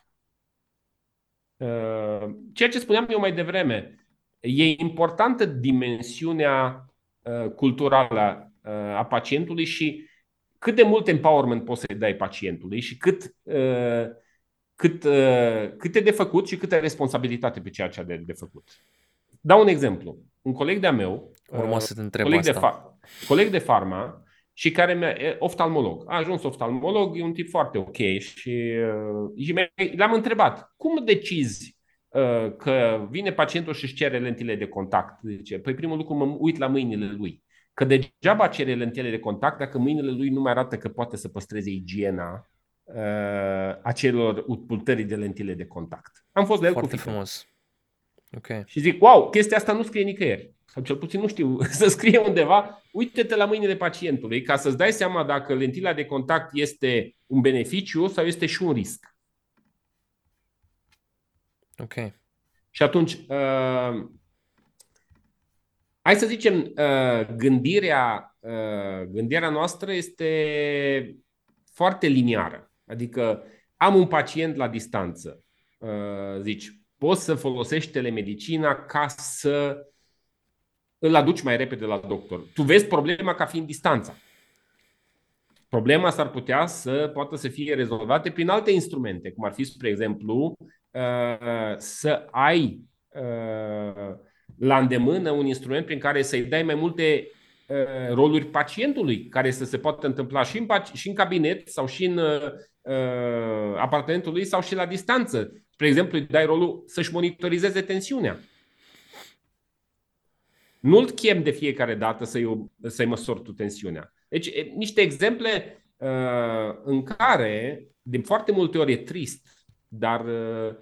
Speaker 2: Uh, ceea ce spuneam eu mai devreme, e importantă dimensiunea uh, culturală uh, a pacientului și cât de mult empowerment poți să-i dai pacientului și cât, uh, cât, uh, cât e de făcut și câtă responsabilitate pe ceea ce a de, de făcut. Dau un exemplu. Un coleg de-a meu,
Speaker 1: Urma să te întreb
Speaker 2: coleg,
Speaker 1: asta.
Speaker 2: De fa- coleg de farma, și care mi-a, oftalmolog. A ajuns oftalmolog, e un tip foarte ok și, uh, și l-am întrebat, cum decizi uh, că vine pacientul și își cere lentile de contact? Zice, păi primul lucru mă uit la mâinile lui. Că degeaba cere lentile de contact dacă mâinile lui nu mai arată că poate să păstreze igiena uh, acelor pultării de lentile de contact. Am fost la el
Speaker 1: Foarte
Speaker 2: cu
Speaker 1: frumos. Okay.
Speaker 2: Și zic, wow, chestia asta nu scrie nicăieri sau cel puțin nu știu, să scrie undeva, uite-te la mâinile pacientului ca să-ți dai seama dacă lentila de contact este un beneficiu sau este și un risc.
Speaker 1: Ok.
Speaker 2: Și atunci, uh, hai să zicem, uh, gândirea, uh, gândirea noastră este foarte liniară. Adică am un pacient la distanță. Uh, zici, poți să folosești telemedicina ca să îl aduci mai repede la doctor. Tu vezi problema ca fiind distanța. Problema s-ar putea să poată să fie rezolvate prin alte instrumente, cum ar fi, spre exemplu, uh, să ai uh, la îndemână un instrument prin care să-i dai mai multe uh, roluri pacientului, care să se poată întâmpla și în, și în cabinet sau și în apartamentul lui sau și la distanță. Spre exemplu, îi dai rolul să-și monitorizeze tensiunea. Nu-l chem de fiecare dată să-i, să-i măsori tu tensiunea. Deci, niște exemple uh, în care, de foarte multe ori e trist, dar uh,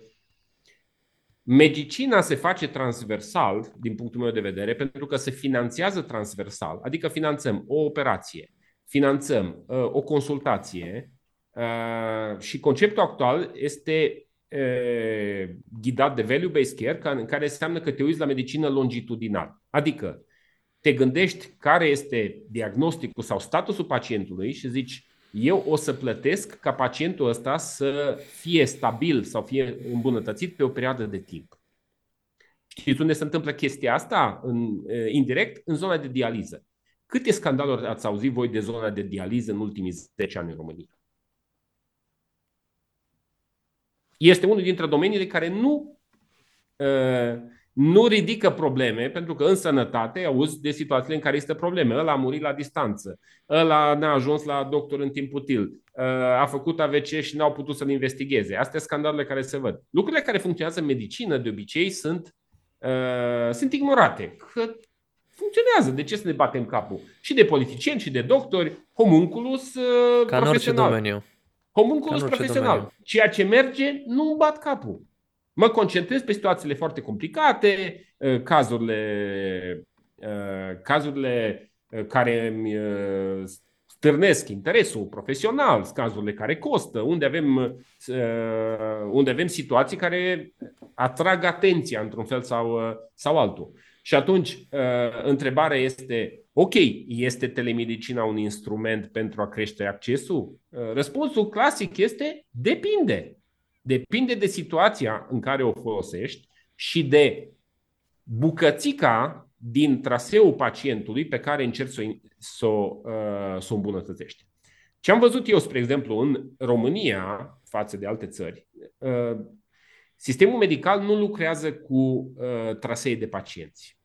Speaker 2: medicina se face transversal, din punctul meu de vedere, pentru că se finanțează transversal, adică finanțăm o operație, finanțăm uh, o consultație uh, și conceptul actual este ghidat de value-based care, care înseamnă că te uiți la medicină longitudinal. Adică te gândești care este diagnosticul sau statusul pacientului și zici eu o să plătesc ca pacientul ăsta să fie stabil sau fie îmbunătățit pe o perioadă de timp. Știți unde se întâmplă chestia asta? În, indirect, în zona de dializă. Câte scandaluri ați auzit voi de zona de dializă în ultimii 10 ani în România? Este unul dintre domeniile care nu, uh, nu ridică probleme, pentru că în sănătate auzi de situațiile în care este probleme. Ăla a murit la distanță, ăla n-a ajuns la doctor în timp util, uh, a făcut AVC și n-au putut să-l investigheze. Astea sunt scandalurile care se văd. Lucrurile care funcționează în medicină de obicei sunt, uh, sunt ignorate. Că Funcționează. De ce să ne batem capul? Și de politicieni, și de doctori, homunculus uh,
Speaker 1: Ca în orice domeniu.
Speaker 2: Homunculus profesional. Domeniu. Ceea ce merge, nu îmi bat capul. Mă concentrez pe situațiile foarte complicate, uh, cazurile, uh, cazurile care îmi stârnesc interesul profesional, cazurile care costă, unde avem, unde avem situații care atrag atenția într-un fel sau, sau altul. Și atunci, uh, întrebarea este, ok, este telemedicina un instrument pentru a crește accesul? Uh, răspunsul clasic este, depinde. Depinde de situația în care o folosești și de bucățica din traseul pacientului pe care încerci să, să, uh, să o îmbunătățești. Ce am văzut eu, spre exemplu, în România, față de alte țări, sistemul medical nu lucrează cu trasee de pacienți.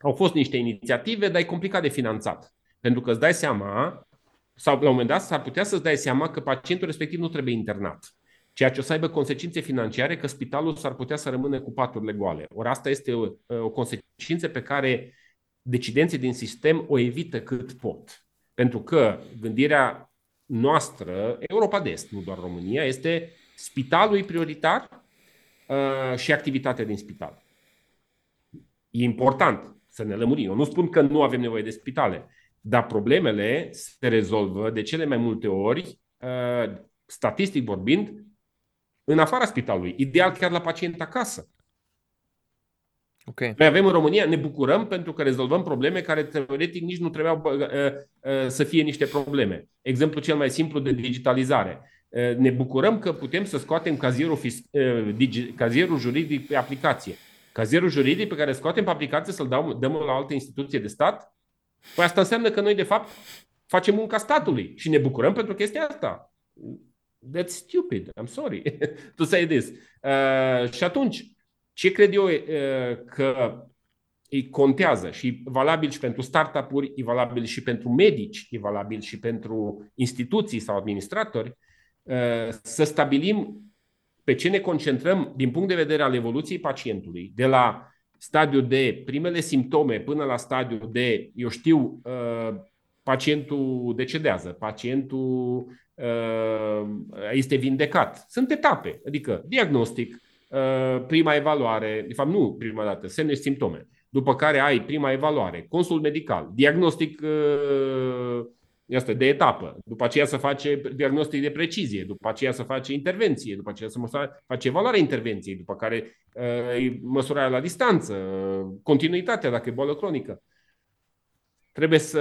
Speaker 2: Au fost niște inițiative, dar e complicat de finanțat. Pentru că îți dai seama, sau la un moment dat s-ar putea să-ți dai seama că pacientul respectiv nu trebuie internat. Ceea ce o să aibă consecințe financiare că spitalul s-ar putea să rămână cu paturile goale. Ori asta este o, o consecință pe care decidenții din sistem o evită cât pot. Pentru că gândirea noastră, Europa de Est, nu doar România, este spitalul prioritar uh, și activitatea din spital. E important să ne lămurim. Eu nu spun că nu avem nevoie de spitale, dar problemele se rezolvă de cele mai multe ori, uh, statistic vorbind, în afara spitalului, ideal chiar la pacient acasă.
Speaker 1: Okay.
Speaker 2: Noi avem în România, ne bucurăm pentru că rezolvăm probleme care teoretic nici nu trebuiau uh, uh, să fie niște probleme. Exemplu cel mai simplu de digitalizare. Ne bucurăm că putem să scoatem cazierul, cazierul juridic pe aplicație. Cazierul juridic pe care îl scoatem pe aplicație să-l dăm, dăm la altă instituție de stat? Păi asta înseamnă că noi, de fapt, facem munca statului și ne bucurăm pentru chestia asta. That's stupid. I'm sorry to say this. Uh, și atunci, ce cred eu uh, că îi contează și valabil și pentru startup-uri, e valabil și pentru medici, e valabil și pentru instituții sau administratori, uh, să stabilim pe ce ne concentrăm din punct de vedere al evoluției pacientului, de la stadiul de primele simptome până la stadiul de, eu știu, uh, pacientul decedează, pacientul uh, este vindecat. Sunt etape, adică diagnostic, uh, prima evaluare, de fapt nu prima dată, semne și simptome. După care ai prima evaluare, consult medical, diagnostic asta, de etapă, după aceea să face diagnostic de precizie, după aceea să face intervenție, după aceea să măsoare, face evaluarea intervenției, după care uh, măsurarea la distanță, continuitatea dacă e boală cronică. Trebuie să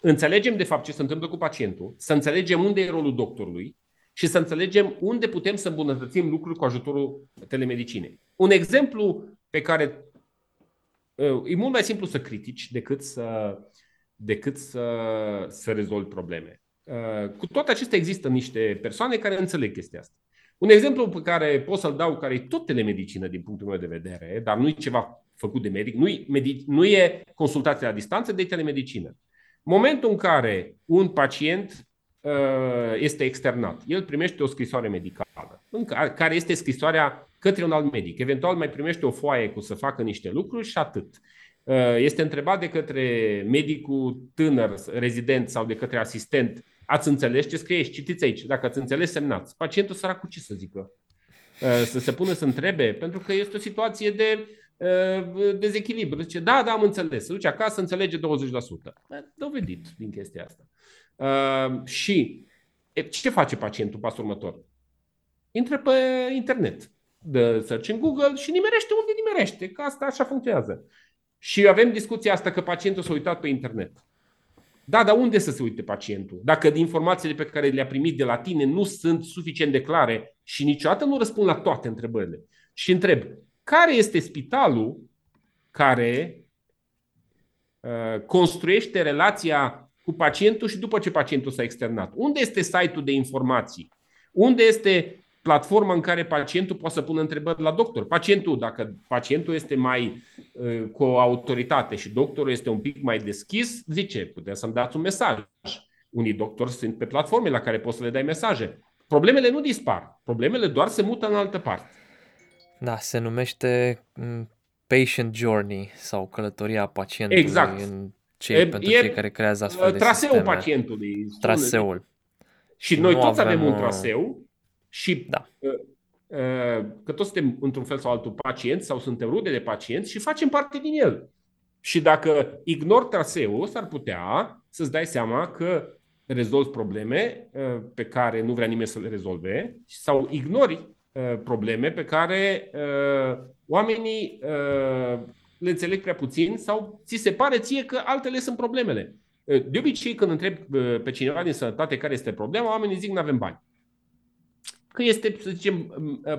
Speaker 2: înțelegem de fapt ce se întâmplă cu pacientul, să înțelegem unde e rolul doctorului și să înțelegem unde putem să îmbunătățim lucruri cu ajutorul telemedicinei. Un exemplu pe care uh, e mult mai simplu să critici decât să decât să, să rezolvi probleme. Uh, cu toate acestea există niște persoane care înțeleg chestia asta. Un exemplu pe care pot să-l dau, care e tot telemedicină din punctul meu de vedere, dar nu e ceva făcut de medic, nu e, medic, nu e consultație la distanță, de telemedicină. Momentul în care un pacient uh, este externat, el primește o scrisoare medicală, în care este scrisoarea către un alt medic. Eventual mai primește o foaie cu să facă niște lucruri și atât. Uh, este întrebat de către medicul tânăr, rezident sau de către asistent, ați înțeles ce scrie aici? Citiți aici. Dacă ați înțeles, semnați. Pacientul sărac cu ce să zică? Uh, să se pună să întrebe, pentru că este o situație de uh, dezechilibru. Zice, da, da, am înțeles. Se duce acasă, înțelege 20%. Dovedit din chestia asta. Și ce face pacientul pasul următor? Intră pe internet, dă search în Google și nimerește unde nimerește, că asta așa funcționează. Și avem discuția asta că pacientul s-a uitat pe internet. Da, dar unde să se uite pacientul? Dacă informațiile pe care le-a primit de la tine nu sunt suficient de clare și niciodată nu răspund la toate întrebările. Și întreb, care este spitalul care uh, construiește relația cu pacientul și după ce pacientul s-a externat? Unde este site-ul de informații? Unde este platformă în care pacientul poate să pună întrebări la doctor. Pacientul, dacă pacientul este mai uh, cu o autoritate și doctorul este un pic mai deschis, zice, puteți să-mi dați un mesaj. Unii doctori sunt pe platforme la care poți să le dai mesaje. Problemele nu dispar, problemele doar se mută în altă parte.
Speaker 1: Da, se numește mm, patient journey sau călătoria pacientului
Speaker 2: exact.
Speaker 1: în cei, e, pentru e, cei care creează astfel de
Speaker 2: traseul
Speaker 1: sisteme.
Speaker 2: pacientului.
Speaker 1: Traseul.
Speaker 2: Și, și noi toți avem, avem un traseu și da. că toți suntem într-un fel sau altul pacienți sau suntem rude de pacienți și facem parte din el. Și dacă ignori traseul, s-ar putea să-ți dai seama că rezolvi probleme uh, pe care nu vrea nimeni să le rezolve sau ignori uh, probleme pe care uh, oamenii le înțeleg prea puțin sau ți se pare ție că altele sunt problemele. De obicei, când întreb pe cineva din sănătate care este problema, oamenii zic nu avem bani. Că este, să zicem,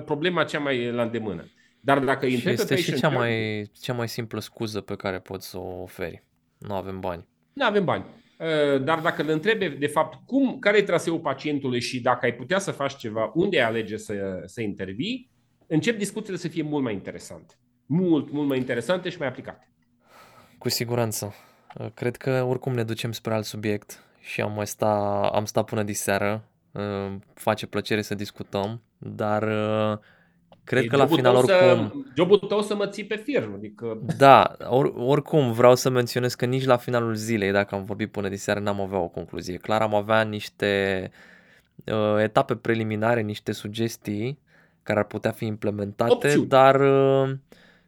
Speaker 2: problema cea mai la îndemână. Dar dacă
Speaker 1: și este și cea mai, cea mai simplă scuză pe care poți să o oferi. Nu avem bani.
Speaker 2: Nu avem bani. Uh, dar dacă le întrebe de fapt cum, care e traseul pacientului și dacă ai putea să faci ceva, unde ai alege să, să intervii, încep discuțiile să fie mult mai interesante. Mult, mult mai interesante și mai aplicate.
Speaker 1: Cu siguranță. Uh, cred că oricum ne ducem spre alt subiect și am mai sta, am stat până diseară. Uh, face plăcere să discutăm, dar Cred e că la final oricum... Să,
Speaker 2: jobul tău să mă ții pe fir. Adică...
Speaker 1: Da, or, oricum vreau să menționez că nici la finalul zilei, dacă am vorbit până diseară, n-am avea o concluzie. Clar am avea niște uh, etape preliminare, niște sugestii care ar putea fi implementate, Opțiuni. dar uh,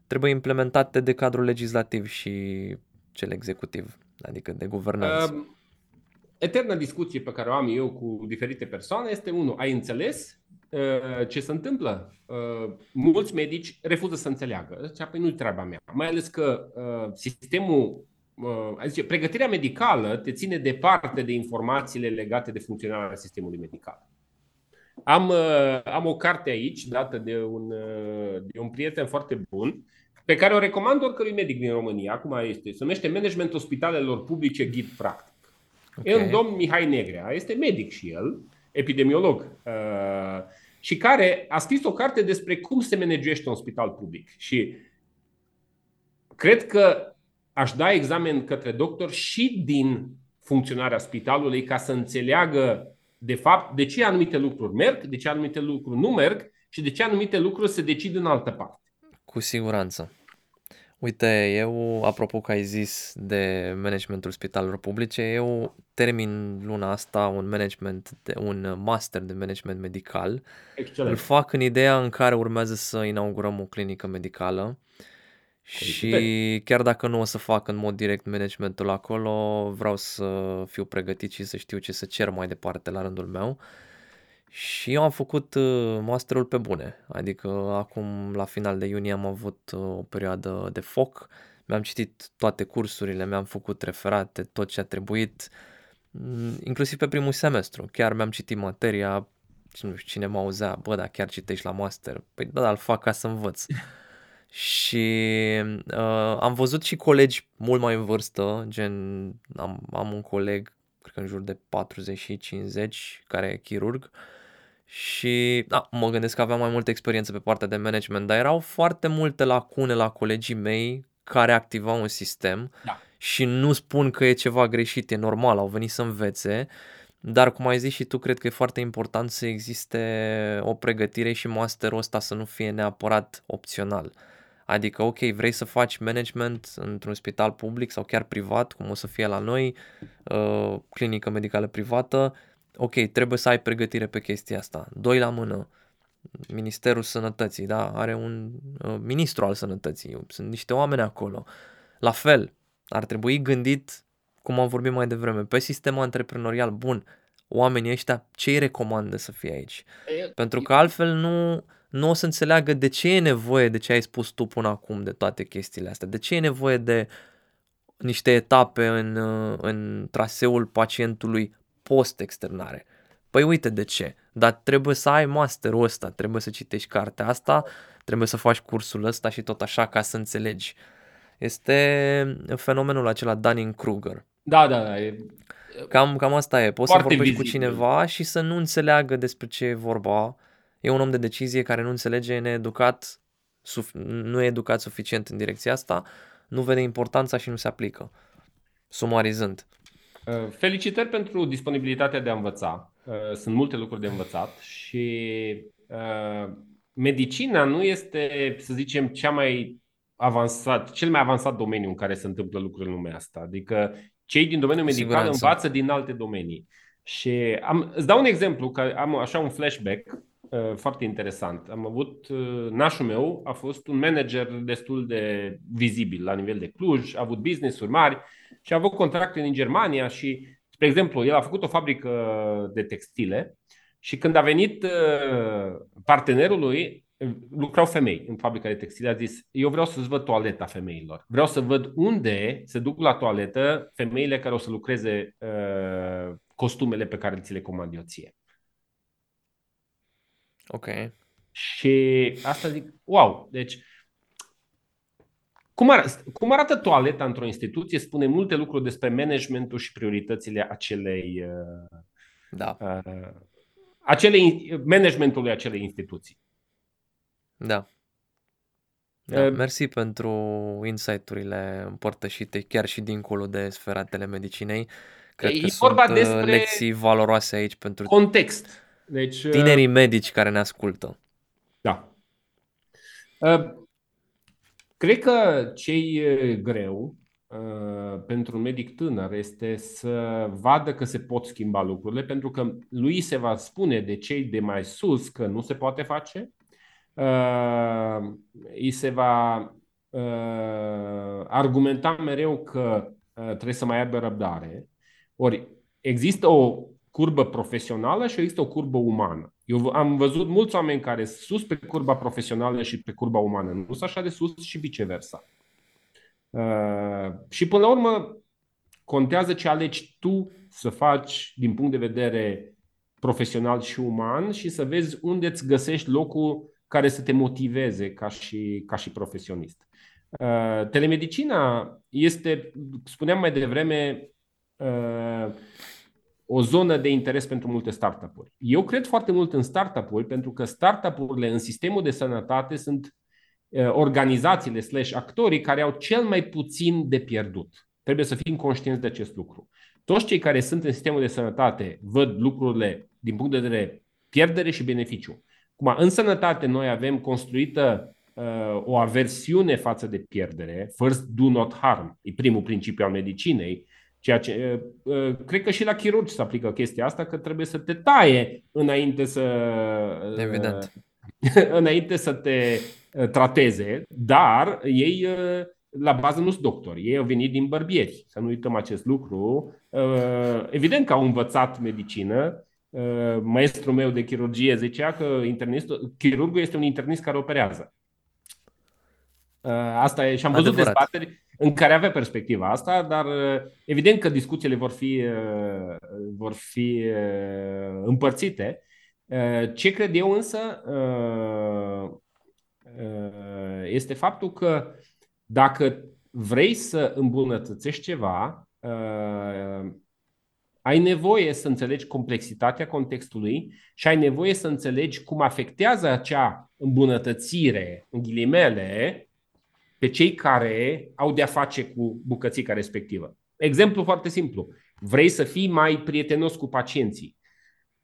Speaker 1: trebuie implementate de cadrul legislativ și cel executiv, adică de guvernanță. Uh,
Speaker 2: eterna discuție pe care o am eu cu diferite persoane este, unul, ai înțeles Uh, ce se întâmplă? Uh, mulți medici refuză să înțeleagă. Zicea, păi nu treaba mea. Mai ales că uh, sistemul, adică pregătirea medicală te ține departe de informațiile legate de funcționarea sistemului medical. Am, am o carte aici, dată de un, de un prieten foarte bun, pe care o recomand oricărui medic din România. Acum este, se numește Managementul Spitalelor Publice Ghid Practic. Okay. E un domn Mihai Negrea, este medic și el, epidemiolog. Uh, și care a scris o carte despre cum se managește un spital public. Și cred că aș da examen către doctor și din funcționarea spitalului ca să înțeleagă de fapt de ce anumite lucruri merg, de ce anumite lucruri nu merg și de ce anumite lucruri se decid în altă parte.
Speaker 1: Cu siguranță. Uite, eu, apropo că ai zis de managementul spitalelor publice, eu termin luna asta un management, de, un master de management medical. Excelent. Îl fac în ideea în care urmează să inaugurăm o clinică medicală și chiar dacă nu o să fac în mod direct managementul acolo, vreau să fiu pregătit și să știu ce să cer mai departe la rândul meu. Și eu am făcut uh, masterul pe bune, adică acum la final de iunie am avut uh, o perioadă de foc, mi-am citit toate cursurile, mi-am făcut referate, tot ce a trebuit, mm, inclusiv pe primul semestru. Chiar mi-am citit materia, nu știu cine mă auzea, bă, dar chiar citești la master? Păi da, dar îl fac ca să învăț. și uh, am văzut și colegi mult mai în vârstă, gen am, am un coleg, cred că în jur de 40 și 50, care e chirurg, uh, și da, mă gândesc că aveam mai multă experiență pe partea de management, dar erau foarte multe lacune la colegii mei care activau un sistem da. și nu spun că e ceva greșit, e normal, au venit să învețe, dar cum ai zis și tu, cred că e foarte important să existe o pregătire și masterul ăsta să nu fie neapărat opțional. Adică, ok, vrei să faci management într-un spital public sau chiar privat, cum o să fie la noi, uh, clinică medicală privată, ok, trebuie să ai pregătire pe chestia asta. Doi la mână, Ministerul Sănătății, da, are un uh, ministru al sănătății, sunt niște oameni acolo. La fel, ar trebui gândit, cum am vorbit mai devreme, pe sistemul antreprenorial bun, oamenii ăștia ce îi recomandă să fie aici? Pentru că altfel nu, nu o să înțeleagă de ce e nevoie de ce ai spus tu până acum de toate chestiile astea, de ce e nevoie de niște etape în, uh, în traseul pacientului post-externare. Păi uite de ce, dar trebuie să ai masterul ăsta, trebuie să citești cartea asta, trebuie să faci cursul ăsta și tot așa ca să înțelegi. Este fenomenul acela Dunning-Kruger.
Speaker 2: Da, da, da. E...
Speaker 1: Cam, cam asta e. Poți să vorbești vizibil. cu cineva și să nu înțeleagă despre ce e vorba. E un om de decizie care nu înțelege, needucat, nu e educat suficient în direcția asta, nu vede importanța și nu se aplică. Sumarizând.
Speaker 2: Uh, felicitări pentru disponibilitatea de a învăța. Uh, sunt multe lucruri de învățat și uh, medicina nu este, să zicem, cea mai avansat, cel mai avansat domeniu în care se întâmplă lucrurile în lumea asta. Adică cei din domeniul medical Siguranță. învață din alte domenii. Și am, îți dau un exemplu, că am așa un flashback uh, foarte interesant. Am avut, uh, nașul meu a fost un manager destul de vizibil la nivel de Cluj, a avut business-uri mari și a avut contracte în Germania și, spre exemplu, el a făcut o fabrică de textile și când a venit uh, partenerul lui, lucrau femei în fabrica de textile, a zis, eu vreau să-ți văd toaleta femeilor. Vreau să văd unde se duc la toaletă femeile care o să lucreze uh, costumele pe care ți le comand eu ție.
Speaker 1: Ok.
Speaker 2: Și asta zic, wow, deci cum, ar, cum arată toaleta într-o instituție spune multe lucruri despre managementul și prioritățile acelei uh,
Speaker 1: da. uh,
Speaker 2: acelei, managementului acelei instituții.
Speaker 1: Da. da. Uh, Mersi pentru insight-urile împărtășite chiar și dincolo de sfera telemedicinei. Cred e că vorba sunt uh, despre lecții valoroase aici pentru
Speaker 2: context. Deci, uh,
Speaker 1: tinerii medici care ne ascultă.
Speaker 2: Da. Uh, cred că ce e greu pentru un medic tânăr este să vadă că se pot schimba lucrurile, pentru că lui se va spune de cei de mai sus că nu se poate face, îi se va argumenta mereu că trebuie să mai aibă răbdare ori există o curbă profesională și există o curbă umană. Eu am văzut mulți oameni care sunt sus pe curba profesională și pe curba umană, nu sunt așa de sus și viceversa. Uh, și până la urmă, contează ce alegi tu să faci din punct de vedere profesional și uman și să vezi unde îți găsești locul care să te motiveze ca și, ca și profesionist. Uh, telemedicina este, spuneam mai devreme, Uh, o zonă de interes pentru multe startup-uri. Eu cred foarte mult în startup-uri pentru că startup-urile în sistemul de sănătate sunt uh, organizațiile slash actorii care au cel mai puțin de pierdut. Trebuie să fim conștienți de acest lucru. Toți cei care sunt în sistemul de sănătate văd lucrurile din punct de vedere pierdere și beneficiu. Cum în sănătate noi avem construită uh, o aversiune față de pierdere, first do not harm, e primul principiu al medicinei, Ceea ce cred că și la chirurgi se aplică chestia asta, că trebuie să te taie înainte să
Speaker 1: Evident.
Speaker 2: înainte să te trateze, dar ei la bază nu sunt doctori, ei au venit din bărbieri, să nu uităm acest lucru. Evident că au învățat medicină, maestrul meu de chirurgie zicea că internistul, chirurgul este un internist care operează. Asta e și am văzut Adevărat. dezbateri în care avea perspectiva asta, dar uh, evident că discuțiile vor fi, uh, vor fi uh, împărțite. Ce cred eu însă este faptul că dacă vrei să îmbunătățești ceva, ai nevoie să înțelegi complexitatea contextului și ai nevoie să înțelegi cum afectează acea îmbunătățire, în ghilimele, pe cei care au de-a face cu bucățica respectivă. Exemplu foarte simplu. Vrei să fii mai prietenos cu pacienții.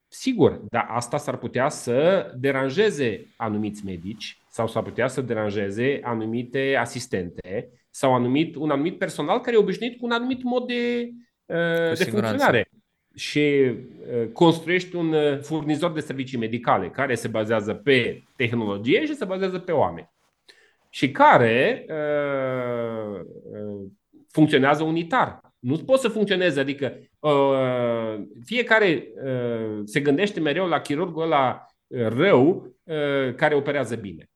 Speaker 2: Sigur, dar asta s-ar putea să deranjeze anumiți medici sau s-ar putea să deranjeze anumite asistente sau anumit, un anumit personal care e obișnuit cu un anumit mod de, uh, de funcționare. Și uh, construiești un uh, furnizor de servicii medicale care se bazează pe tehnologie și se bazează pe oameni și care uh, uh, funcționează unitar. Nu pot să funcționeze, adică uh, fiecare uh, se gândește mereu la chirurgul ăla uh, rău uh, care operează bine.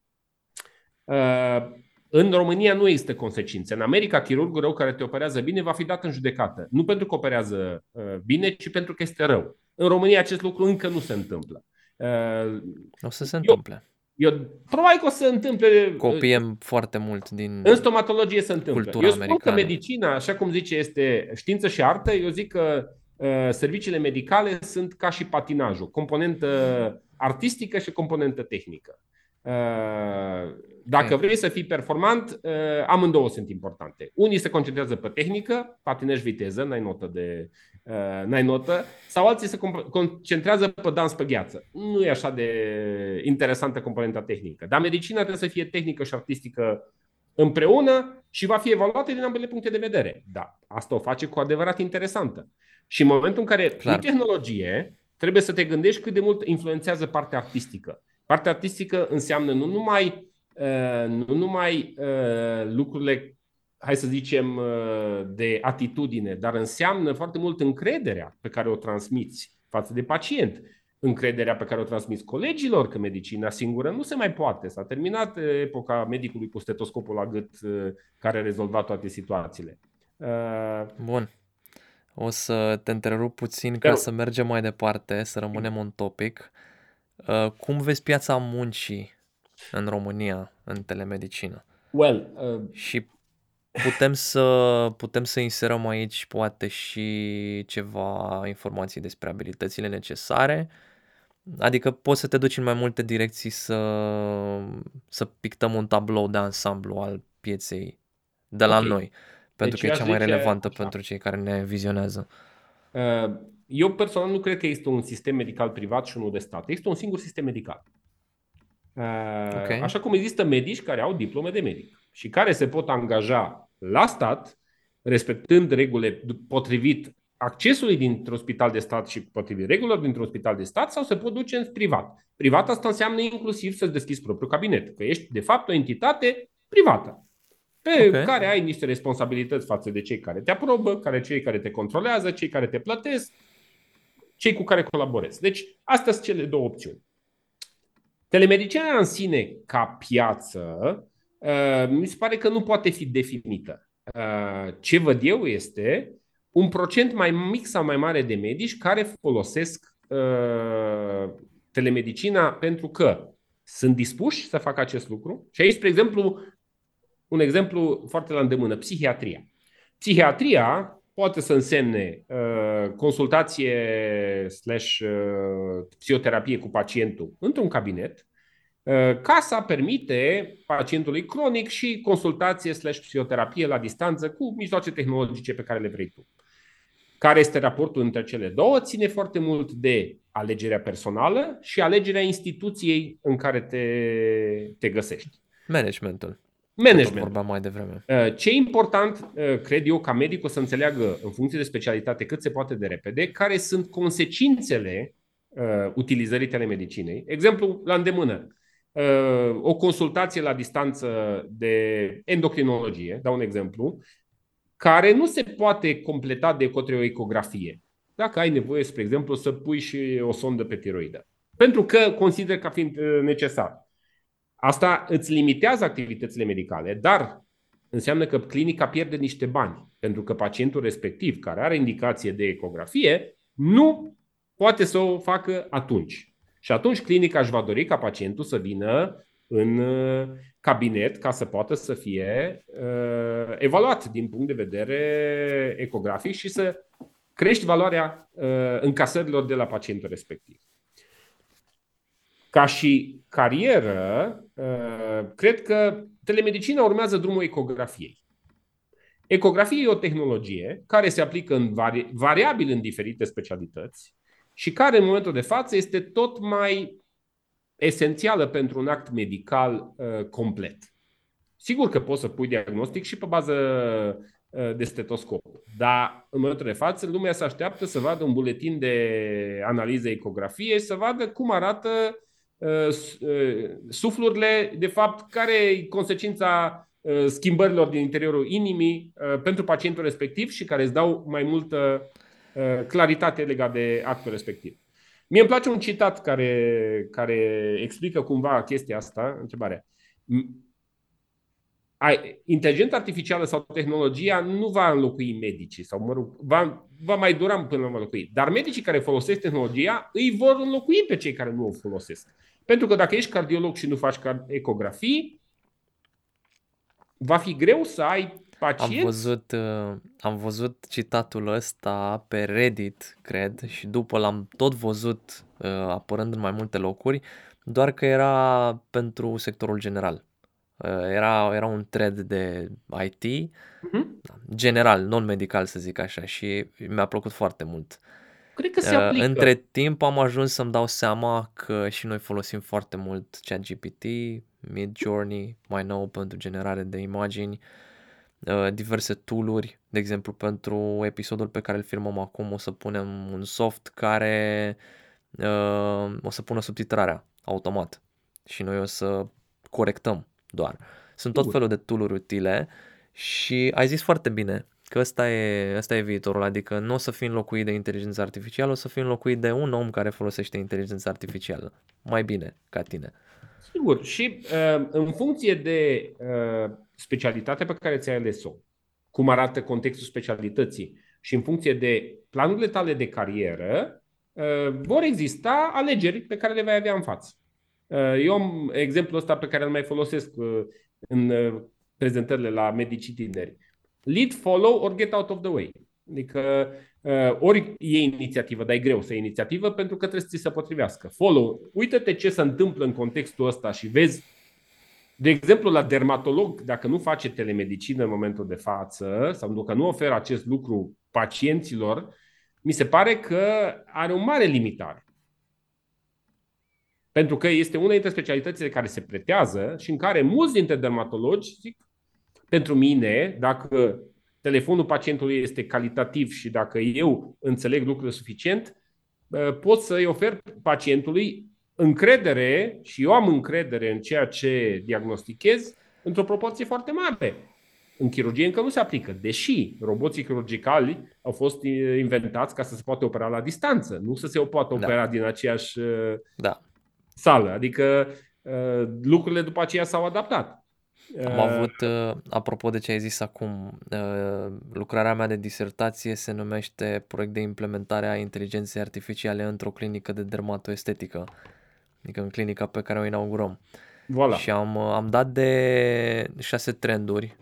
Speaker 2: Uh, în România nu există consecințe. În America, chirurgul rău care te operează bine va fi dat în judecată. Nu pentru că operează uh, bine, ci pentru că este rău. În România acest lucru încă nu se întâmplă.
Speaker 1: Uh, o să se întâmple.
Speaker 2: Eu probabil că o să întâmple.
Speaker 1: Copiem foarte mult din.
Speaker 2: În stomatologie se întâmplă. Eu spun americană. că medicina, așa cum zice, este știință și artă. Eu zic că uh, serviciile medicale sunt ca și patinajul, componentă artistică și componentă tehnică. Uh, dacă vrei să fii performant, uh, amândouă sunt importante. Unii se concentrează pe tehnică, patinești viteză, n-ai notă de uh, n-ai notă, sau alții se concentrează pe dans pe gheață. Nu e așa de interesantă componenta tehnică. Dar medicina trebuie să fie tehnică și artistică împreună și va fi evaluată din ambele puncte de vedere. Da, asta o face cu adevărat interesantă. Și în momentul în care Clar. pui tehnologie, trebuie să te gândești cât de mult influențează partea artistică. Partea artistică înseamnă nu numai, uh, nu numai uh, lucrurile, hai să zicem, uh, de atitudine, dar înseamnă foarte mult încrederea pe care o transmiți față de pacient încrederea pe care o transmis colegilor că medicina singură nu se mai poate. S-a terminat epoca medicului cu stetoscopul la gât care a rezolvat toate situațiile.
Speaker 1: Bun. O să te întrerup puțin ca să mergem mai departe, să rămânem un topic. Uh, cum vezi piața muncii în România în telemedicină?
Speaker 2: Well, uh...
Speaker 1: și putem să putem să inserăm aici poate și ceva informații despre abilitățile necesare. Adică poți să te duci în mai multe direcții să, să pictăm un tablou de ansamblu al pieței de la okay. noi. Pentru deci că e cea mai zice, relevantă așa. pentru cei care ne vizionează.
Speaker 2: Uh, eu personal nu cred că este un sistem medical privat și unul de stat. Este un singur sistem medical. Uh, okay. Așa cum există medici care au diplome de medic și care se pot angaja la stat, respectând regulile potrivit accesului dintr-un spital de stat și potrivit regulilor dintr-un spital de stat sau se pot duce în privat. Privat asta înseamnă inclusiv să-ți deschizi propriul cabinet, că ești de fapt o entitate privată pe okay. care ai niște responsabilități față de cei care te aprobă, care cei care te controlează, cei care te plătesc, cei cu care colaborezi. Deci, astea sunt cele două opțiuni. Telemedicina în sine, ca piață, uh, mi se pare că nu poate fi definită. Uh, ce văd eu este un procent mai mic sau mai mare de medici care folosesc uh, telemedicina pentru că sunt dispuși să facă acest lucru. Și aici, spre exemplu, un exemplu foarte la îndemână, psihiatria. Psihiatria poate să însemne uh, consultație slash uh, psihoterapie cu pacientul într-un cabinet, uh, casa permite pacientului cronic și consultație slash psihoterapie la distanță cu mijloace tehnologice pe care le vrei tu. Care este raportul între cele două? Ține foarte mult de alegerea personală și alegerea instituției în care te, te găsești.
Speaker 1: Managementul.
Speaker 2: Management.
Speaker 1: Vorbeam mai devreme.
Speaker 2: Uh, ce e important, uh, cred eu, ca medicul să înțeleagă în funcție de specialitate cât se poate de repede, care sunt consecințele uh, utilizării telemedicinei. Exemplu, la îndemână, o consultație la distanță de endocrinologie, dau un exemplu, care nu se poate completa de către o ecografie. Dacă ai nevoie, spre exemplu, să pui și o sondă pe tiroidă. Pentru că consider ca fiind necesar. Asta îți limitează activitățile medicale, dar înseamnă că clinica pierde niște bani, pentru că pacientul respectiv, care are indicație de ecografie, nu poate să o facă atunci. Și atunci clinica își va dori ca pacientul să vină în uh, cabinet ca să poată să fie uh, evaluat din punct de vedere ecografic și să crești valoarea uh, încasărilor de la pacientul respectiv. Ca și carieră, uh, cred că telemedicina urmează drumul ecografiei. Ecografia e o tehnologie care se aplică în vari, variabil în diferite specialități și care în momentul de față este tot mai esențială pentru un act medical uh, complet. Sigur că poți să pui diagnostic și pe bază uh, de stetoscop, dar în momentul de față lumea se așteaptă să vadă un buletin de analiză ecografie și să vadă cum arată Uh, uh, suflurile, de fapt, care e consecința uh, schimbărilor din interiorul inimii pentru pacientul respectiv și care îți dau mai multă claritate legat de actul respectiv. Mie îmi place un citat care, care explică cumva chestia asta, întrebarea. Inteligența artificială sau tehnologia nu va înlocui medicii sau, mă rog, va, va mai dura până la înlocui. Dar medicii care folosesc tehnologia îi vor înlocui pe cei care nu o folosesc. Pentru că dacă ești cardiolog și nu faci ecografii, va fi greu să ai pacient.
Speaker 1: Am văzut, uh, am văzut citatul ăsta pe Reddit, cred, și după l-am tot văzut uh, apărând în mai multe locuri, doar că era pentru sectorul general. Uh, era, era un thread de IT, uh-huh. Mhm. general, non-medical să zic așa, și mi-a plăcut foarte mult.
Speaker 2: Cred că se aplică.
Speaker 1: Între timp am ajuns să-mi dau seama că și noi folosim foarte mult ChatGPT Mid Journey, mai nou pentru generare de imagini, uh, diverse tooluri, de exemplu pentru episodul pe care îl filmăm acum o să punem un soft care uh, o să pună subtitrarea automat și noi o să corectăm doar. Sunt tot felul de tooluri utile și ai zis foarte bine că ăsta e, ăsta e viitorul, adică nu o să fii înlocuit de inteligență artificială, o să fii înlocuit de un om care folosește inteligența artificială. Mai bine ca tine.
Speaker 2: Sigur, și uh, în funcție de uh, specialitatea pe care ți-ai ales-o, cum arată contextul specialității și în funcție de planurile tale de carieră, uh, vor exista alegeri pe care le vei avea în față. Uh, eu am exemplul ăsta pe care îl mai folosesc uh, în uh, prezentările la medicii tineri. Lead, follow or get out of the way. Adică ori e inițiativă, dar e greu să iei inițiativă pentru că trebuie să ți se potrivească. Follow, uită-te ce se întâmplă în contextul ăsta și vezi de exemplu, la dermatolog, dacă nu face telemedicină în momentul de față sau dacă nu oferă acest lucru pacienților, mi se pare că are o mare limitare. Pentru că este una dintre specialitățile care se pretează și în care mulți dintre dermatologi zic, pentru mine, dacă telefonul pacientului este calitativ și dacă eu înțeleg lucrurile suficient, pot să-i ofer pacientului încredere și eu am încredere în ceea ce diagnostichez într-o proporție foarte mare. În chirurgie încă nu se aplică, deși roboții chirurgicali au fost inventați ca să se poată opera la distanță, nu să se poată da. opera da. din aceeași da sală. Adică uh, lucrurile după aceea s-au adaptat.
Speaker 1: Am uh, avut, uh, apropo de ce ai zis acum, lucrarea mea de disertație se numește Proiect de implementare a inteligenței artificiale într-o clinică de dermatoestetică, adică în clinica pe care o inaugurăm. Voilà. Și am, am dat de șase trenduri,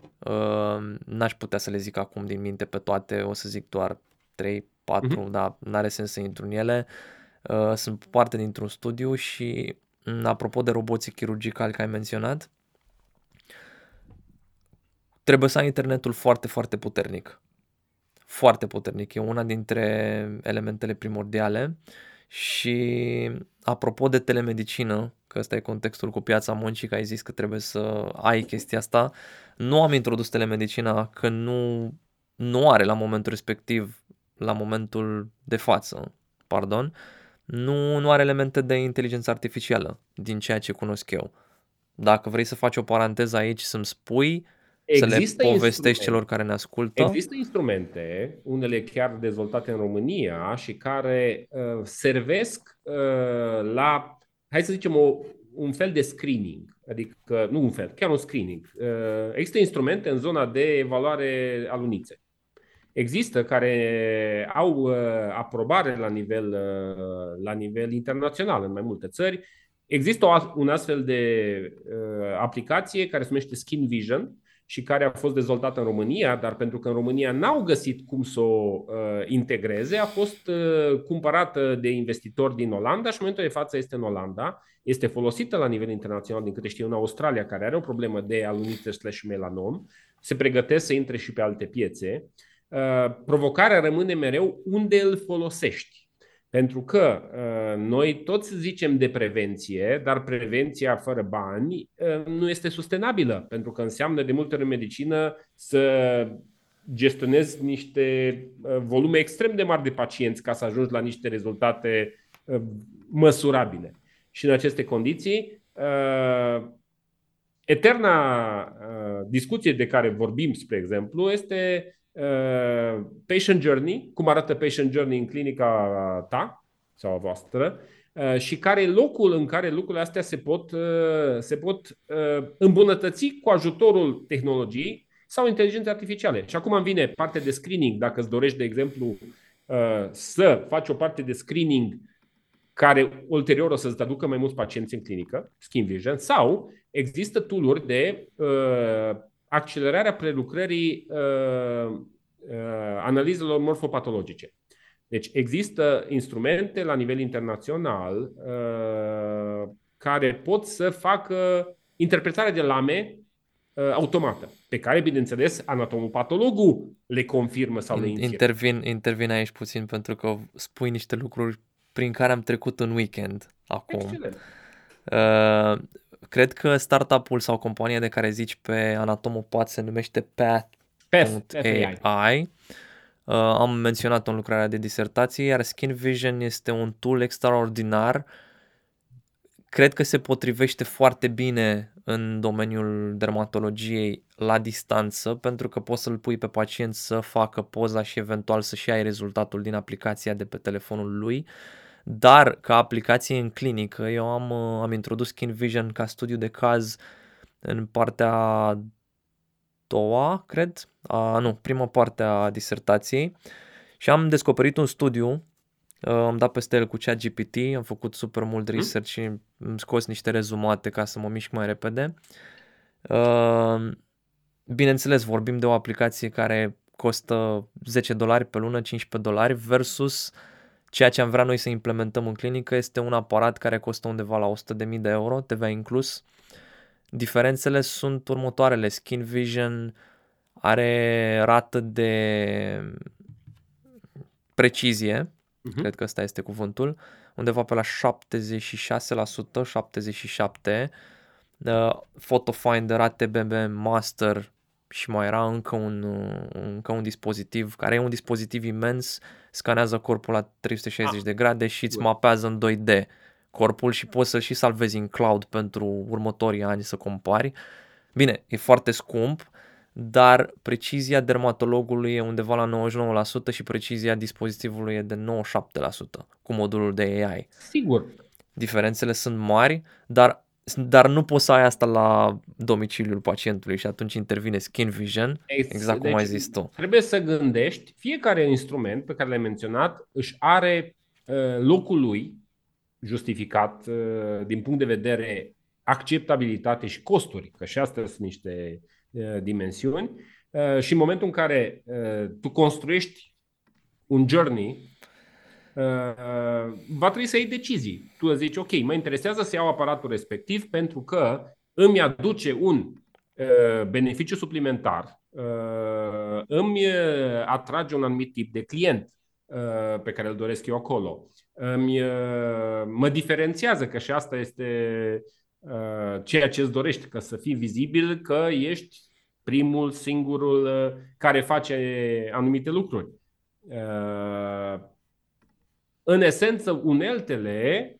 Speaker 1: n-aș putea să le zic acum din minte pe toate, o să zic doar 3, 4, uh-huh. dar n-are sens să intru în ele. Uh, Uh, sunt parte dintr-un studiu și mm, apropo de roboții chirurgicali care ai menționat, trebuie să ai internetul foarte, foarte puternic. Foarte puternic. E una dintre elementele primordiale și apropo de telemedicină, că ăsta e contextul cu piața muncii, că ai zis că trebuie să ai chestia asta, nu am introdus telemedicina că nu, nu are la momentul respectiv, la momentul de față, pardon, uh, nu, nu are elemente de inteligență artificială, din ceea ce cunosc eu. Dacă vrei să faci o paranteză aici, să-mi spui, Există să le povestești celor care ne ascultă.
Speaker 2: Există instrumente, unele chiar dezvoltate în România și care uh, servesc uh, la, hai să zicem, o, un fel de screening. Adică, nu un fel, chiar un screening. Uh, există instrumente în zona de evaluare a luniței. Există care au uh, aprobare la nivel, uh, la nivel internațional în mai multe țări. Există o, un astfel de uh, aplicație care se numește Skin Vision și care a fost dezvoltată în România, dar pentru că în România n-au găsit cum să o uh, integreze, a fost uh, cumpărată de investitori din Olanda și în momentul de față este în Olanda. Este folosită la nivel internațional, din câte știu, în Australia, care are o problemă de alunite slash melanom. Se pregătesc să intre și pe alte piețe. Uh, Uh, provocarea rămâne mereu unde îl folosești. Pentru că uh, noi toți zicem de prevenție, dar prevenția fără bani uh, nu este sustenabilă, pentru că înseamnă de multe ori în medicină să gestionezi niște volume extrem de mari de pacienți ca să ajungi la niște rezultate măsurabile. Și în aceste condiții, eterna discuție de care vorbim, spre exemplu, este Uh, patient journey, cum arată patient journey în clinica ta sau a voastră uh, și care e locul în care lucrurile astea se pot, uh, se pot îmbunătăți cu ajutorul tehnologiei sau inteligenței artificiale. Și acum îmi vine partea de screening. Dacă îți dorești, de exemplu, să faci o parte de screening care ulterior o să-ți aducă mai mulți pacienți în clinică, Skin Vision, sau există tooluri de accelerarea prelucrării uh, uh, analizelor morfopatologice. Deci există instrumente la nivel internațional uh, care pot să facă interpretarea de lame uh, automată, pe care, bineînțeles, anatomopatologul le confirmă sau le infirmă.
Speaker 1: Intervin, intervin aici puțin pentru că spui niște lucruri prin care am trecut în weekend acum. Excelent. Uh, cred că startup-ul sau compania de care zici pe Anatomopad se numește Path, Path AI. AI. Uh, am menționat în lucrarea de disertație, iar Skin Vision este un tool extraordinar. Cred că se potrivește foarte bine în domeniul dermatologiei la distanță, pentru că poți să-l pui pe pacient să facă poza și eventual să-și ai rezultatul din aplicația de pe telefonul lui. Dar ca aplicație în clinică, eu am, uh, am introdus Skin Vision ca studiu de caz în partea doua, cred, a, nu, prima parte a disertației și am descoperit un studiu, am dat peste el cu chat GPT, am făcut super mult mhm. research și am scos niște rezumate ca să mă mișc mai repede. Bineînțeles, vorbim de o aplicație care costă 10 dolari pe lună, 15 dolari versus ceea ce am vrea noi să implementăm în clinică este un aparat care costă undeva la 100.000 de euro, TVA inclus. Diferențele sunt următoarele. Skin Vision are rată de precizie, uh-huh. cred că ăsta este cuvântul, undeva pe la 76%, 77%. Uh, Photo Finder, ATBB Master și mai era încă un, încă un dispozitiv, care e un dispozitiv imens, scanează corpul la 360 ah. de grade și îți mapează în 2D corpul și poți să și salvezi în cloud pentru următorii ani să compari. Bine, e foarte scump, dar precizia dermatologului e undeva la 99% și precizia dispozitivului e de 97% cu modulul de AI.
Speaker 2: Sigur.
Speaker 1: Diferențele sunt mari, dar dar nu poți să ai asta la domiciliul pacientului și atunci intervine Skin Vision, exact cum deci, ai zis tu.
Speaker 2: Trebuie să gândești, fiecare instrument pe care l-ai menționat își are uh, locul lui justificat uh, din punct de vedere acceptabilitate și costuri, că și astea sunt niște uh, dimensiuni. Uh, și în momentul în care tu construiești un journey, va trebui să iei decizii. Tu zici, ok, mă interesează să iau aparatul respectiv pentru că îmi aduce un beneficiu suplimentar, îmi atrage un anumit tip de client pe care îl doresc eu acolo îmi, uh, mă diferențiază, că și asta este uh, ceea ce îți dorești, că să fii vizibil, că ești primul, singurul uh, care face anumite lucruri. În esență, uneltele,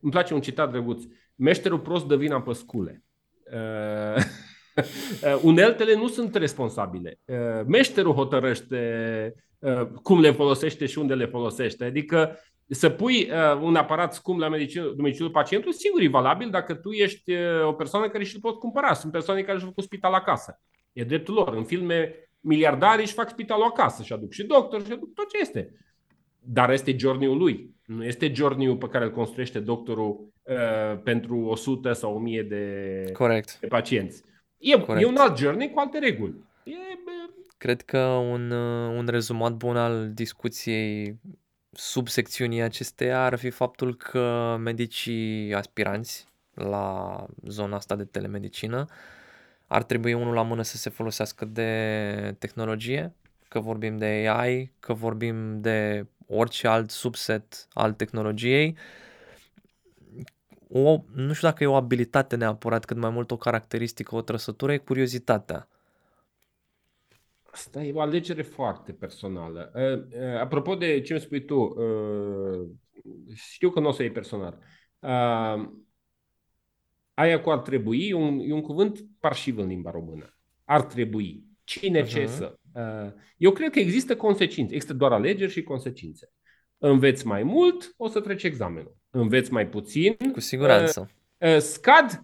Speaker 2: îmi place un citat drăguț, meșterul prost dă vina pe scule. Uneltele nu sunt responsabile. Meșterul hotărăște cum le folosește și unde le folosește. Adică să pui uh, un aparat scump la domiciliul pacientului, sigur e valabil dacă tu ești uh, o persoană care și-l pot cumpăra. Sunt persoane care și-au făcut spital acasă. E dreptul lor. În filme, miliardari își fac spitalul acasă și aduc și doctor și aduc tot ce este. Dar este journey lui. Nu este journey pe care îl construiește doctorul uh, pentru 100 sau 1000 de,
Speaker 1: Corect.
Speaker 2: de pacienți. E, e un alt journey cu alte reguli. E,
Speaker 1: Cred că un, uh, un rezumat bun al discuției subsecțiunii acesteia ar fi faptul că medicii aspiranți la zona asta de telemedicină ar trebui unul la mână să se folosească de tehnologie, că vorbim de AI, că vorbim de orice alt subset al tehnologiei. O, nu știu dacă e o abilitate neapărat, cât mai mult o caracteristică, o trăsătură, e curiozitatea.
Speaker 2: Asta e o alegere foarte personală. Apropo de ce îmi spui tu, știu că nu o să iei personal. Aia cu ar trebui e un, e un cuvânt parșiv în limba română. Ar trebui. Cine uh-huh. ce să. Eu cred că există consecințe. Există doar alegeri și consecințe. Înveți mai mult, o să treci examenul. Înveți mai puțin.
Speaker 1: Cu siguranță.
Speaker 2: Scad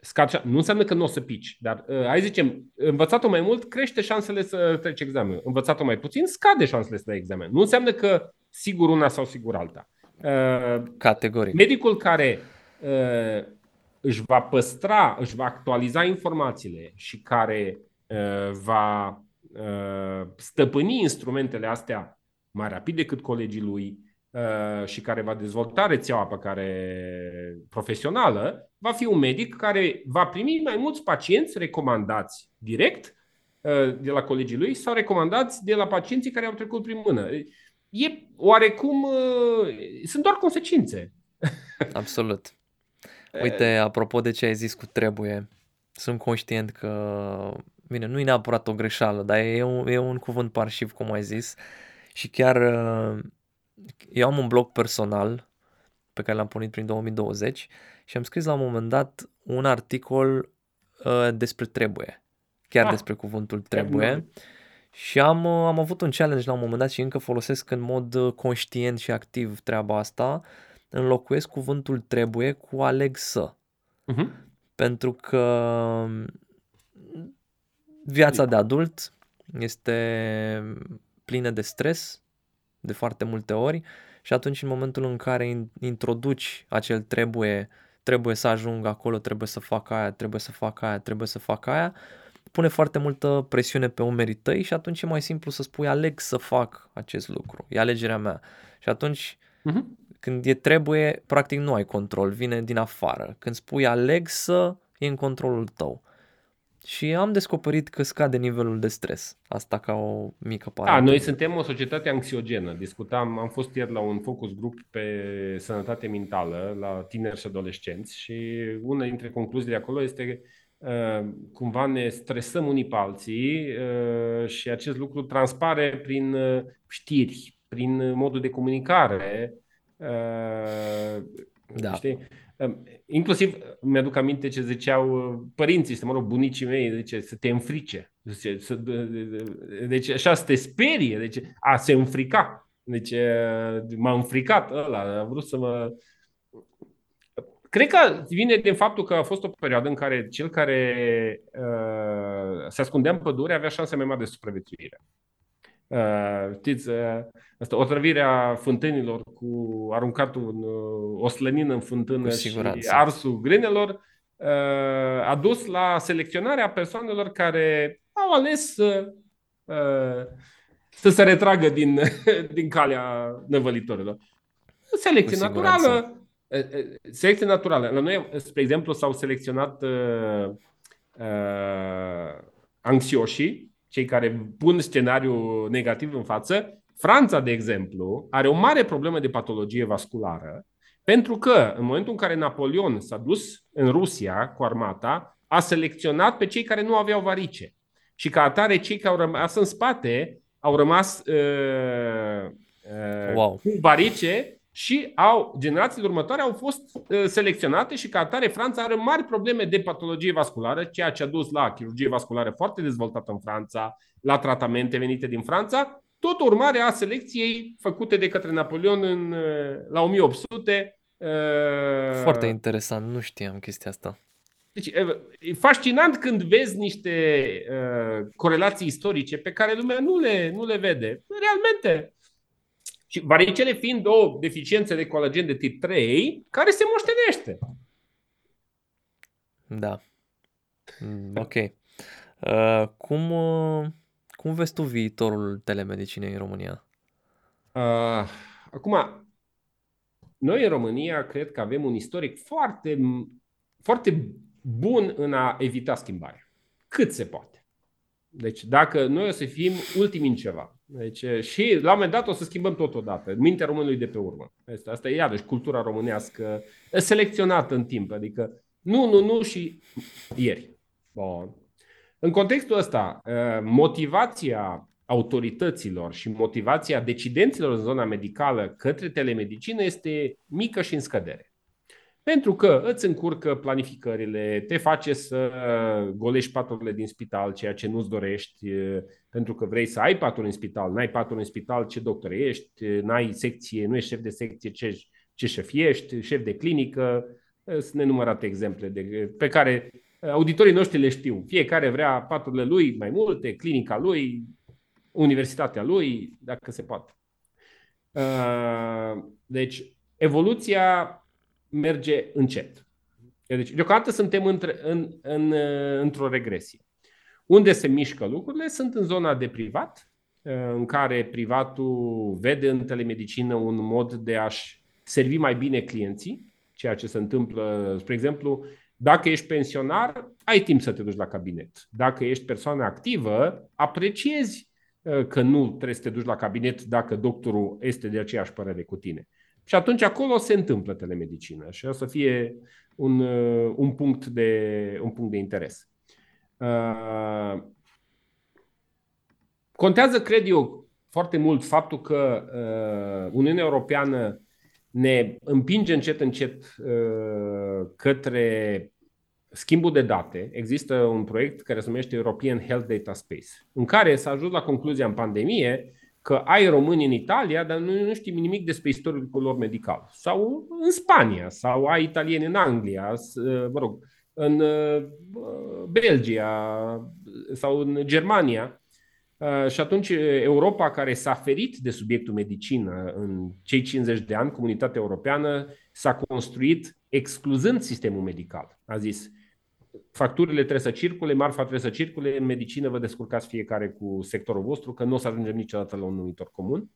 Speaker 2: scad, nu înseamnă că nu o să pici, dar uh, hai zicem, învățatul mai mult crește șansele să treci examenul. Învățatul mai puțin scade șansele să dai examen. Nu înseamnă că sigur una sau sigur alta.
Speaker 1: Uh, Categoric.
Speaker 2: Medicul care uh, își va păstra, își va actualiza informațiile și care uh, va uh, stăpâni instrumentele astea mai rapid decât colegii lui, Uh, și care va dezvolta rețeaua pe care profesională, va fi un medic care va primi mai mulți pacienți recomandați direct uh, de la colegii lui sau recomandați de la pacienții care au trecut prin mână. E oarecum. Uh, sunt doar consecințe.
Speaker 1: Absolut. Uite, apropo de ce ai zis cu trebuie, sunt conștient că, bine, nu e neapărat o greșeală, dar e un, e un cuvânt parșiv, cum ai zis, și chiar eu am un blog personal pe care l-am pornit prin 2020 și am scris la un moment dat un articol uh, despre trebuie, chiar ah, despre cuvântul trebuie. Și am, am avut un challenge la un moment dat și încă folosesc în mod conștient și activ treaba asta. Înlocuiesc cuvântul trebuie cu aleg să. Uh-huh. Pentru că viața de adult este plină de stres de foarte multe ori și atunci în momentul în care introduci acel trebuie, trebuie să ajung acolo, trebuie să fac aia, trebuie să fac aia, trebuie să fac aia, pune foarte multă presiune pe umerii tăi și atunci e mai simplu să spui aleg să fac acest lucru, e alegerea mea. Și atunci uh-huh. când e trebuie, practic nu ai control, vine din afară. Când spui aleg să, e în controlul tău. Și am descoperit că scade nivelul de stres. Asta ca o mică parte.
Speaker 2: Da, noi suntem o societate anxiogenă. Discutam, am fost ieri la un focus group pe sănătate mentală la tineri și adolescenți și una dintre concluziile acolo este uh, cumva ne stresăm unii pe alții uh, și acest lucru transpare prin uh, știri, prin modul de comunicare.
Speaker 1: Da. Știi?
Speaker 2: Inclusiv mi-aduc aminte ce ziceau uh, părinții, să mă rog, bunicii mei, zice, să te înfrice. Zice, să, deci așa să te sperie, deci a se înfrica. Deci uh, m-a înfricat ăla, a vrut să mă... Cred că vine din faptul că a fost o perioadă în care cel care uh, se ascundea în pădure avea șanse mai mari de supraviețuire. Uh, știți, uh, asta, otrăvirea fântânilor cu aruncatul în, uh, o slănină în fântână și arsul grenelor uh, a dus la selecționarea persoanelor care au ales să, uh, să se retragă din, din calea năvălitorilor. Selecție naturală. Uh, uh, selecție naturală. La noi, spre exemplu, s-au selecționat uh, uh, anxioșii cei care pun scenariu negativ în față, Franța, de exemplu, are o mare problemă de patologie vasculară, pentru că în momentul în care Napoleon s-a dus în Rusia cu armata, a selecționat pe cei care nu aveau varice. Și ca atare, cei care au rămas în spate au rămas uh, uh, wow. cu varice și au, generațiile următoare au fost uh, selecționate și ca atare Franța are mari probleme de patologie vasculară, ceea ce a dus la chirurgie vasculară foarte dezvoltată în Franța, la tratamente venite din Franța, tot urmare a selecției făcute de către Napoleon în, uh, la 1800. Uh,
Speaker 1: foarte interesant, nu știam chestia asta.
Speaker 2: Deci, e fascinant când vezi niște uh, corelații istorice pe care lumea nu le, nu le vede. Realmente, și varicele fiind o deficiență de colagen de tip 3 care se moștenește.
Speaker 1: Da. Mm, ok. Uh, cum, uh, cum vezi tu viitorul telemedicinei în România?
Speaker 2: Uh, acum, noi în România cred că avem un istoric foarte, foarte bun în a evita schimbarea. Cât se poate. Deci dacă noi o să fim ultimi în ceva, deci, și la un moment dat o să schimbăm totodată. Mintea românului de pe urmă. Asta, asta e iarăși cultura românească selecționată în timp. Adică nu, nu, nu și ieri. Bun. În contextul ăsta, motivația autorităților și motivația decidenților în zona medicală către telemedicină este mică și în scădere. Pentru că îți încurcă planificările, te face să golești paturile din spital, ceea ce nu-ți dorești, pentru că vrei să ai paturi în spital, n-ai paturi în spital, ce doctor ești, n-ai secție, nu ești șef de secție, ce, ce șef ești, șef de clinică. Sunt nenumărate exemple de, pe care auditorii noștri le știu. Fiecare vrea paturile lui mai multe, clinica lui, universitatea lui, dacă se poate. Deci, evoluția merge încet. Deci, deocamdată suntem între, în, în, într-o regresie. Unde se mișcă lucrurile sunt în zona de privat, în care privatul vede în telemedicină un mod de a-și servi mai bine clienții, ceea ce se întâmplă, spre exemplu, dacă ești pensionar, ai timp să te duci la cabinet. Dacă ești persoană activă, apreciezi uh, că nu trebuie să te duci la cabinet dacă doctorul este de aceeași părere cu tine. Și atunci acolo se întâmplă telemedicină și o să fie un, un, punct, de, un punct de interes. Uh, contează, cred eu, foarte mult faptul că uh, Uniunea Europeană ne împinge încet, încet uh, către schimbul de date. Există un proiect care se numește European Health Data Space, în care s-a ajuns la concluzia în pandemie că ai români în Italia, dar nu, nu știi nimic despre istoricul lor medical. Sau în Spania, sau ai italieni în Anglia, mă rog, în uh, Belgia sau în Germania. Uh, și atunci Europa, care s-a ferit de subiectul medicină în cei 50 de ani, comunitatea europeană s-a construit excluzând sistemul medical. A zis, facturile trebuie să circule, marfa trebuie să circule, în medicină vă descurcați fiecare cu sectorul vostru, că nu o să ajungem niciodată la un numitor comun.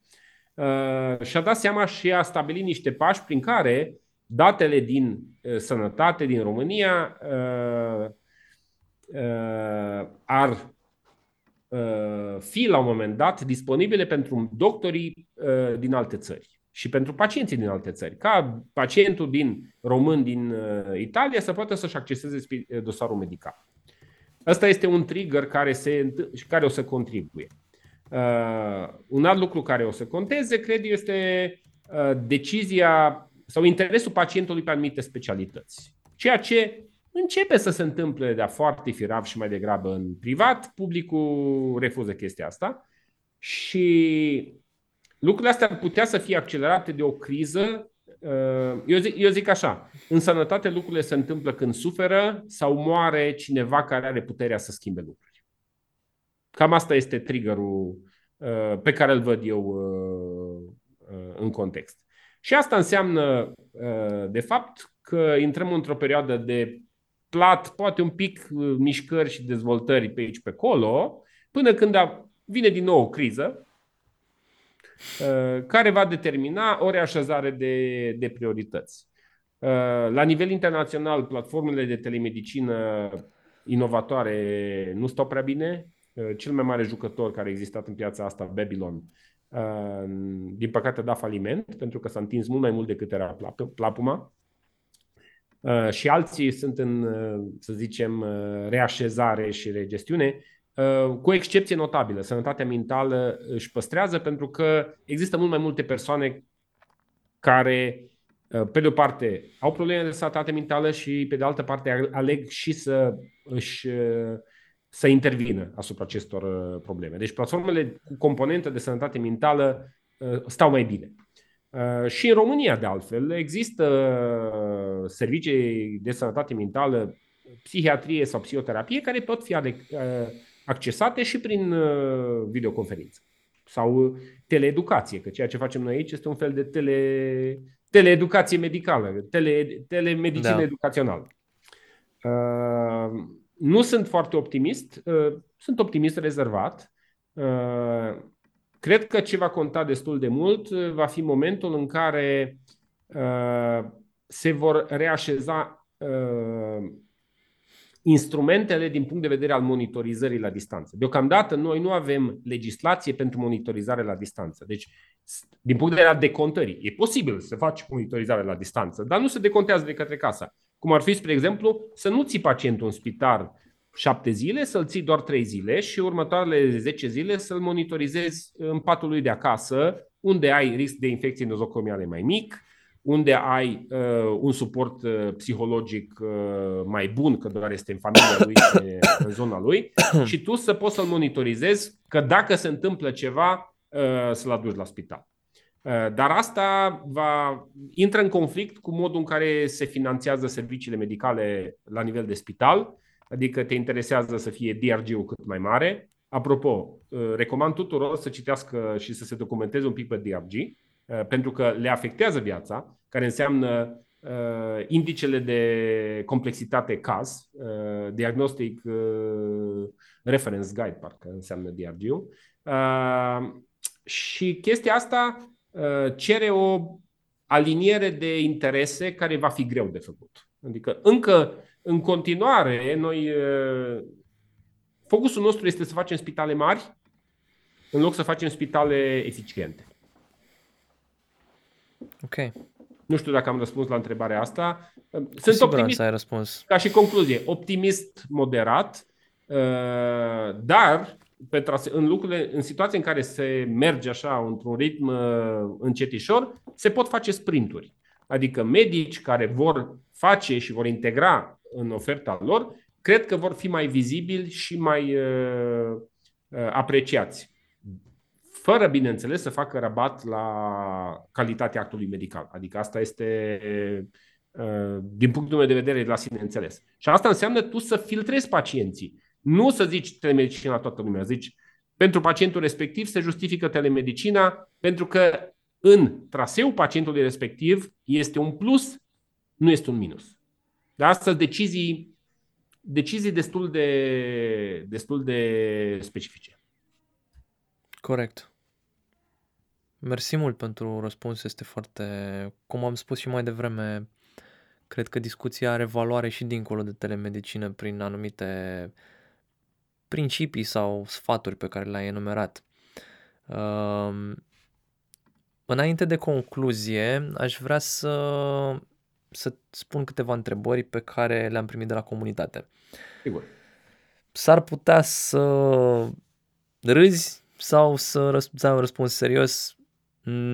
Speaker 2: Uh, și-a dat seama și a stabilit niște pași prin care datele din uh, sănătate din România uh, uh, ar uh, fi la un moment dat disponibile pentru doctorii uh, din alte țări și pentru pacienții din alte țări, ca pacientul din român din uh, Italia să poată să-și acceseze uh, dosarul medical. Ăsta este un trigger care, se, care o să contribuie. Uh, un alt lucru care o să conteze, cred, este uh, decizia sau interesul pacientului pe anumite specialități. Ceea ce începe să se întâmple de-a foarte firav și mai degrabă în privat, publicul refuză chestia asta și lucrurile astea ar putea să fie accelerate de o criză. Uh, eu zic, eu zic așa, în sănătate lucrurile se întâmplă când suferă sau moare cineva care are puterea să schimbe lucruri. Cam asta este triggerul uh, pe care îl văd eu uh, în context. Și asta înseamnă, de fapt, că intrăm într-o perioadă de plat, poate un pic mișcări și dezvoltări pe aici pe acolo, până când vine din nou o criză Uh, care va determina o reașezare de, de priorități. Uh, la nivel internațional, platformele de telemedicină inovatoare nu stau prea bine. Uh, cel mai mare jucător care a existat în piața asta, Babylon, din păcate a dat faliment pentru că s-a întins mult mai mult decât era plapuma. Și alții sunt în, să zicem, reașezare și regestiune Uh, cu excepție notabilă. Sănătatea mentală își păstrează pentru că există mult mai multe persoane care, uh, pe de o parte, au probleme de sănătate mentală și, pe de altă parte, aleg și să își uh, să intervină asupra acestor probleme. Deci platformele cu componentă de sănătate mentală stau mai bine. Și în România, de altfel, există servicii de sănătate mentală, psihiatrie sau psihoterapie, care pot fi accesate și prin uh, videoconferință sau teleeducație, că ceea ce facem noi aici este un fel de tele, teleeducație medicală, tele, telemedicină da. educațională. Uh, nu sunt foarte optimist, uh, sunt optimist rezervat. Uh, cred că ce va conta destul de mult uh, va fi momentul în care uh, se vor reașeza uh, instrumentele din punct de vedere al monitorizării la distanță. Deocamdată noi nu avem legislație pentru monitorizare la distanță. Deci, din punct de vedere al decontării, e posibil să faci monitorizare la distanță, dar nu se decontează de către casa. Cum ar fi, spre exemplu, să nu ții pacientul în spital șapte zile, să-l ții doar trei zile și următoarele 10 zile să-l monitorizezi în patul lui de acasă, unde ai risc de infecții nozocomiale mai mic, unde ai uh, un suport uh, psihologic uh, mai bun, că doar este în familia lui, în zona lui, și tu să poți să-l monitorizezi că dacă se întâmplă ceva, uh, să-l aduci la spital. Uh, dar asta va intră în conflict cu modul în care se finanțează serviciile medicale la nivel de spital, adică te interesează să fie DRG-ul cât mai mare. Apropo, uh, recomand tuturor să citească și să se documenteze un pic pe DRG, Uh, pentru că le afectează viața, care înseamnă uh, indicele de complexitate caz, uh, Diagnostic uh, Reference Guide, parcă înseamnă DRG-ul. Uh, și chestia asta uh, cere o aliniere de interese care va fi greu de făcut. Adică încă în continuare noi uh, focusul nostru este să facem spitale mari în loc să facem spitale eficiente.
Speaker 1: Ok.
Speaker 2: Nu știu dacă am răspuns la întrebarea asta.
Speaker 1: Cu Sunt optimist. ai răspuns.
Speaker 2: Ca și concluzie, optimist moderat, uh, dar pe trase, în, lucrurile, în situații în care se merge așa într-un ritm uh, încetișor, se pot face sprinturi. Adică medici care vor face și vor integra în oferta lor, cred că vor fi mai vizibili și mai uh, uh, apreciați. Fără, bineînțeles, să facă rabat la calitatea actului medical. Adică asta este, uh, din punctul meu de vedere, la sine înțeles. Și asta înseamnă tu să filtrezi pacienții. Nu să zici telemedicina la toată lumea, zici pentru pacientul respectiv se justifică telemedicina pentru că în traseul pacientului respectiv este un plus, nu este un minus. Dar astăzi decizii, decizii destul, de, destul de specifice.
Speaker 1: Corect. Mersi mult pentru răspuns, este foarte, cum am spus și mai devreme, cred că discuția are valoare și dincolo de telemedicină prin anumite principii sau sfaturi pe care le-ai enumerat. Uh, înainte de concluzie, aș vrea să, să spun câteva întrebări pe care le-am primit de la comunitate.
Speaker 2: Sigur.
Speaker 1: S-ar putea să râzi sau să, răsp- să am răspuns serios.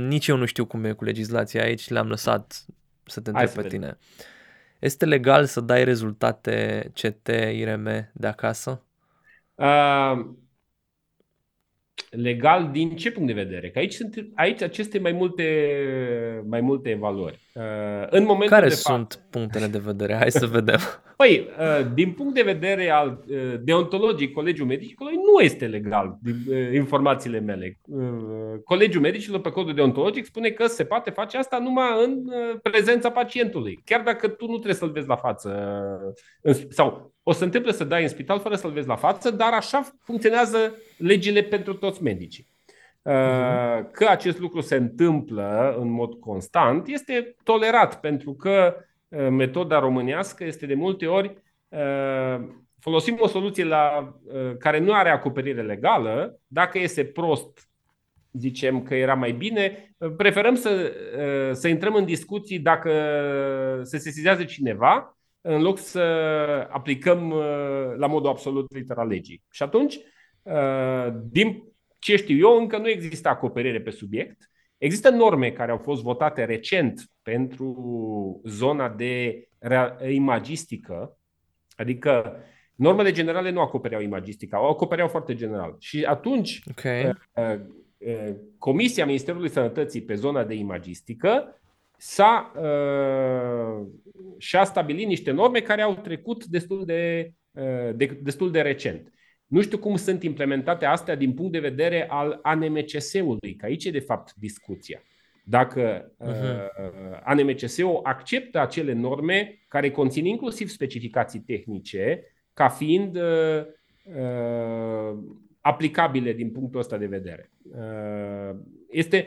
Speaker 1: Nici eu nu știu cum e cu legislația aici, le-am lăsat să te întreb pe vedem. tine. Este legal să dai rezultate CT, IRM de acasă? Uh,
Speaker 2: legal din ce punct de vedere? Că aici sunt aici aceste mai multe, mai multe evaluări. Uh,
Speaker 1: în momentul Care de sunt fapt, punctele de vedere? Hai să vedem.
Speaker 2: Păi, uh, din punct de vedere al uh, deontologiei Colegiul Medicilor, nu este legal, din uh, informațiile mele. Colegiul Medicilor pe codul deontologic spune că se poate face asta numai în prezența pacientului, chiar dacă tu nu trebuie să-l vezi la față. Sau o să întâmple să dai în spital fără să-l vezi la față, dar așa funcționează legile pentru toți medicii. Mhm. Că acest lucru se întâmplă în mod constant este tolerat pentru că Eh, metoda românească este de multe ori eh, folosim o soluție la, eh, care nu are acoperire legală, dacă iese prost, zicem că era mai bine, preferăm să, să intrăm în discuții dacă se sesizează cineva, în loc să aplicăm la modul absolut literal legii. Și atunci, din ce știu eu, încă nu există acoperire pe subiect. Există norme care au fost votate recent pentru zona de imagistică, adică normele generale nu acopereau imagistica, o acopereau foarte general. Și atunci okay. Uh, uh, uh, Comisia Ministerului Sănătății pe zona de imagistică s-a, și-a stabilit niște norme care au trecut destul de, de, destul de recent. Nu știu cum sunt implementate astea din punct de vedere al ANMCS-ului, că aici e de fapt discuția. Dacă uh-huh. uh, ANMCS-ul acceptă acele norme care conțin inclusiv specificații tehnice ca fiind uh, uh, aplicabile din punctul ăsta de vedere. Uh, este,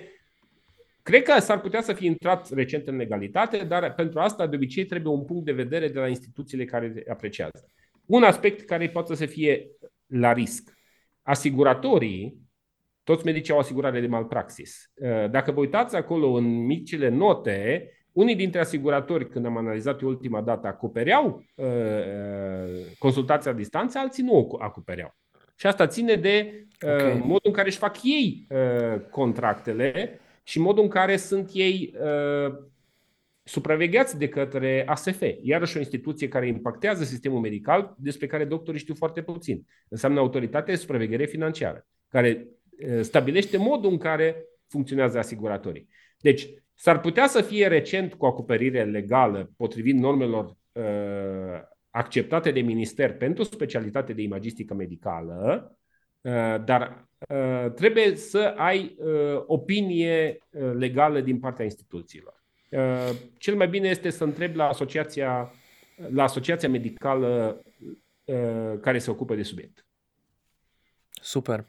Speaker 2: cred că s-ar putea să fie intrat recent în legalitate, dar pentru asta de obicei trebuie un punct de vedere de la instituțiile care apreciază. Un aspect care poate să fie la risc. Asiguratorii, toți medicii au asigurare de malpraxis. Uh, dacă vă uitați acolo în micile note, unii dintre asiguratori, când am analizat ultima dată, acopereau uh, uh, consultația la distanță, alții nu o acopereau. Și asta ține de uh, okay. modul în care își fac ei uh, contractele și modul în care sunt ei uh, supravegheați de către ASF, iarăși o instituție care impactează sistemul medical, despre care doctorii știu foarte puțin. Înseamnă autoritatea de supraveghere financiară, care stabilește modul în care funcționează asiguratorii. Deci, s-ar putea să fie recent cu acoperire legală, potrivit normelor uh, acceptate de minister pentru specialitate de imagistică medicală, uh, dar uh, trebuie să ai uh, opinie legală din partea instituțiilor. Uh, cel mai bine este să întrebi la asociația, la asociația medicală uh, care se ocupă de subiect.
Speaker 1: Super.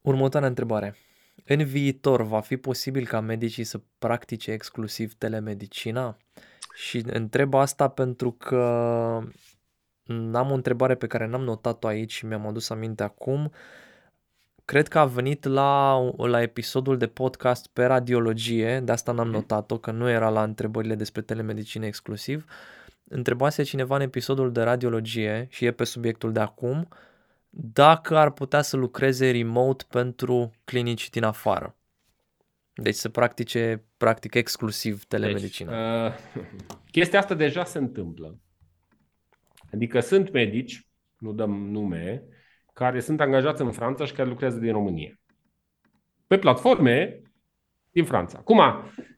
Speaker 1: Următoarea întrebare. În viitor va fi posibil ca medicii să practice exclusiv telemedicina? Și întreb asta pentru că am o întrebare pe care n-am notat-o aici și mi-am adus aminte acum. cred că a venit la, la episodul de podcast pe radiologie, de asta n-am notat-o, că nu era la întrebările despre telemedicină exclusiv. Întrebase cineva în episodul de radiologie și e pe subiectul de acum, dacă ar putea să lucreze remote pentru clinici din afară. Deci să practice practic exclusiv telemedicină. Deci, uh,
Speaker 2: chestia asta deja se întâmplă. Adică sunt medici, nu dăm nume, care sunt angajați în Franța și care lucrează din România. Pe platforme din Franța. Acum,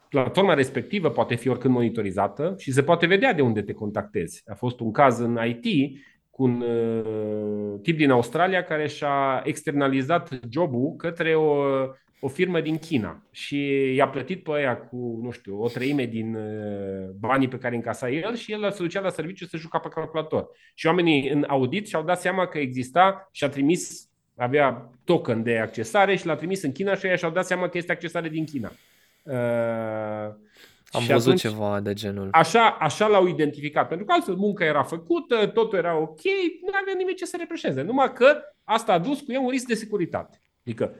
Speaker 2: platforma respectivă poate fi oricând monitorizată și se poate vedea de unde te contactezi. A fost un caz în IT cu un uh, tip din Australia care și-a externalizat jobul către o o firmă din China și i-a plătit pe aia cu, nu știu, o treime din uh, banii pe care încasa el și el se ducea la serviciu să juca pe calculator. Și oamenii în audit și-au dat seama că exista și a trimis, avea token de accesare și l-a trimis în China și ei și-au dat seama că este accesare din China. Uh,
Speaker 1: am și văzut atunci, ceva de genul.
Speaker 2: Așa, așa l-au identificat, pentru că altfel munca era făcută, totul era ok, nu avea nimic ce să reproșeze. Numai că asta a dus cu el un risc de securitate. Adică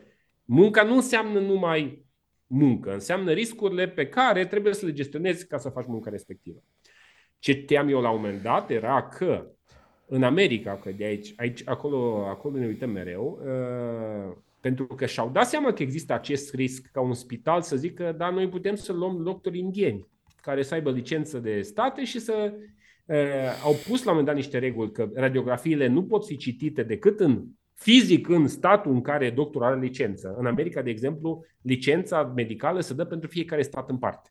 Speaker 2: Munca nu înseamnă numai muncă, înseamnă riscurile pe care trebuie să le gestionezi ca să faci munca respectivă. Ce team eu la un moment dat era că în America, că de aici, aici acolo, acolo ne uităm mereu, uh, pentru că și-au dat seama că există acest risc ca un spital să zică, da, noi putem să luăm doctori indieni care să aibă licență de state și să uh, au pus la un moment dat niște reguli că radiografiile nu pot fi citite decât în fizic în statul în care doctorul are licență. În America, de exemplu, licența medicală se dă pentru fiecare stat în parte.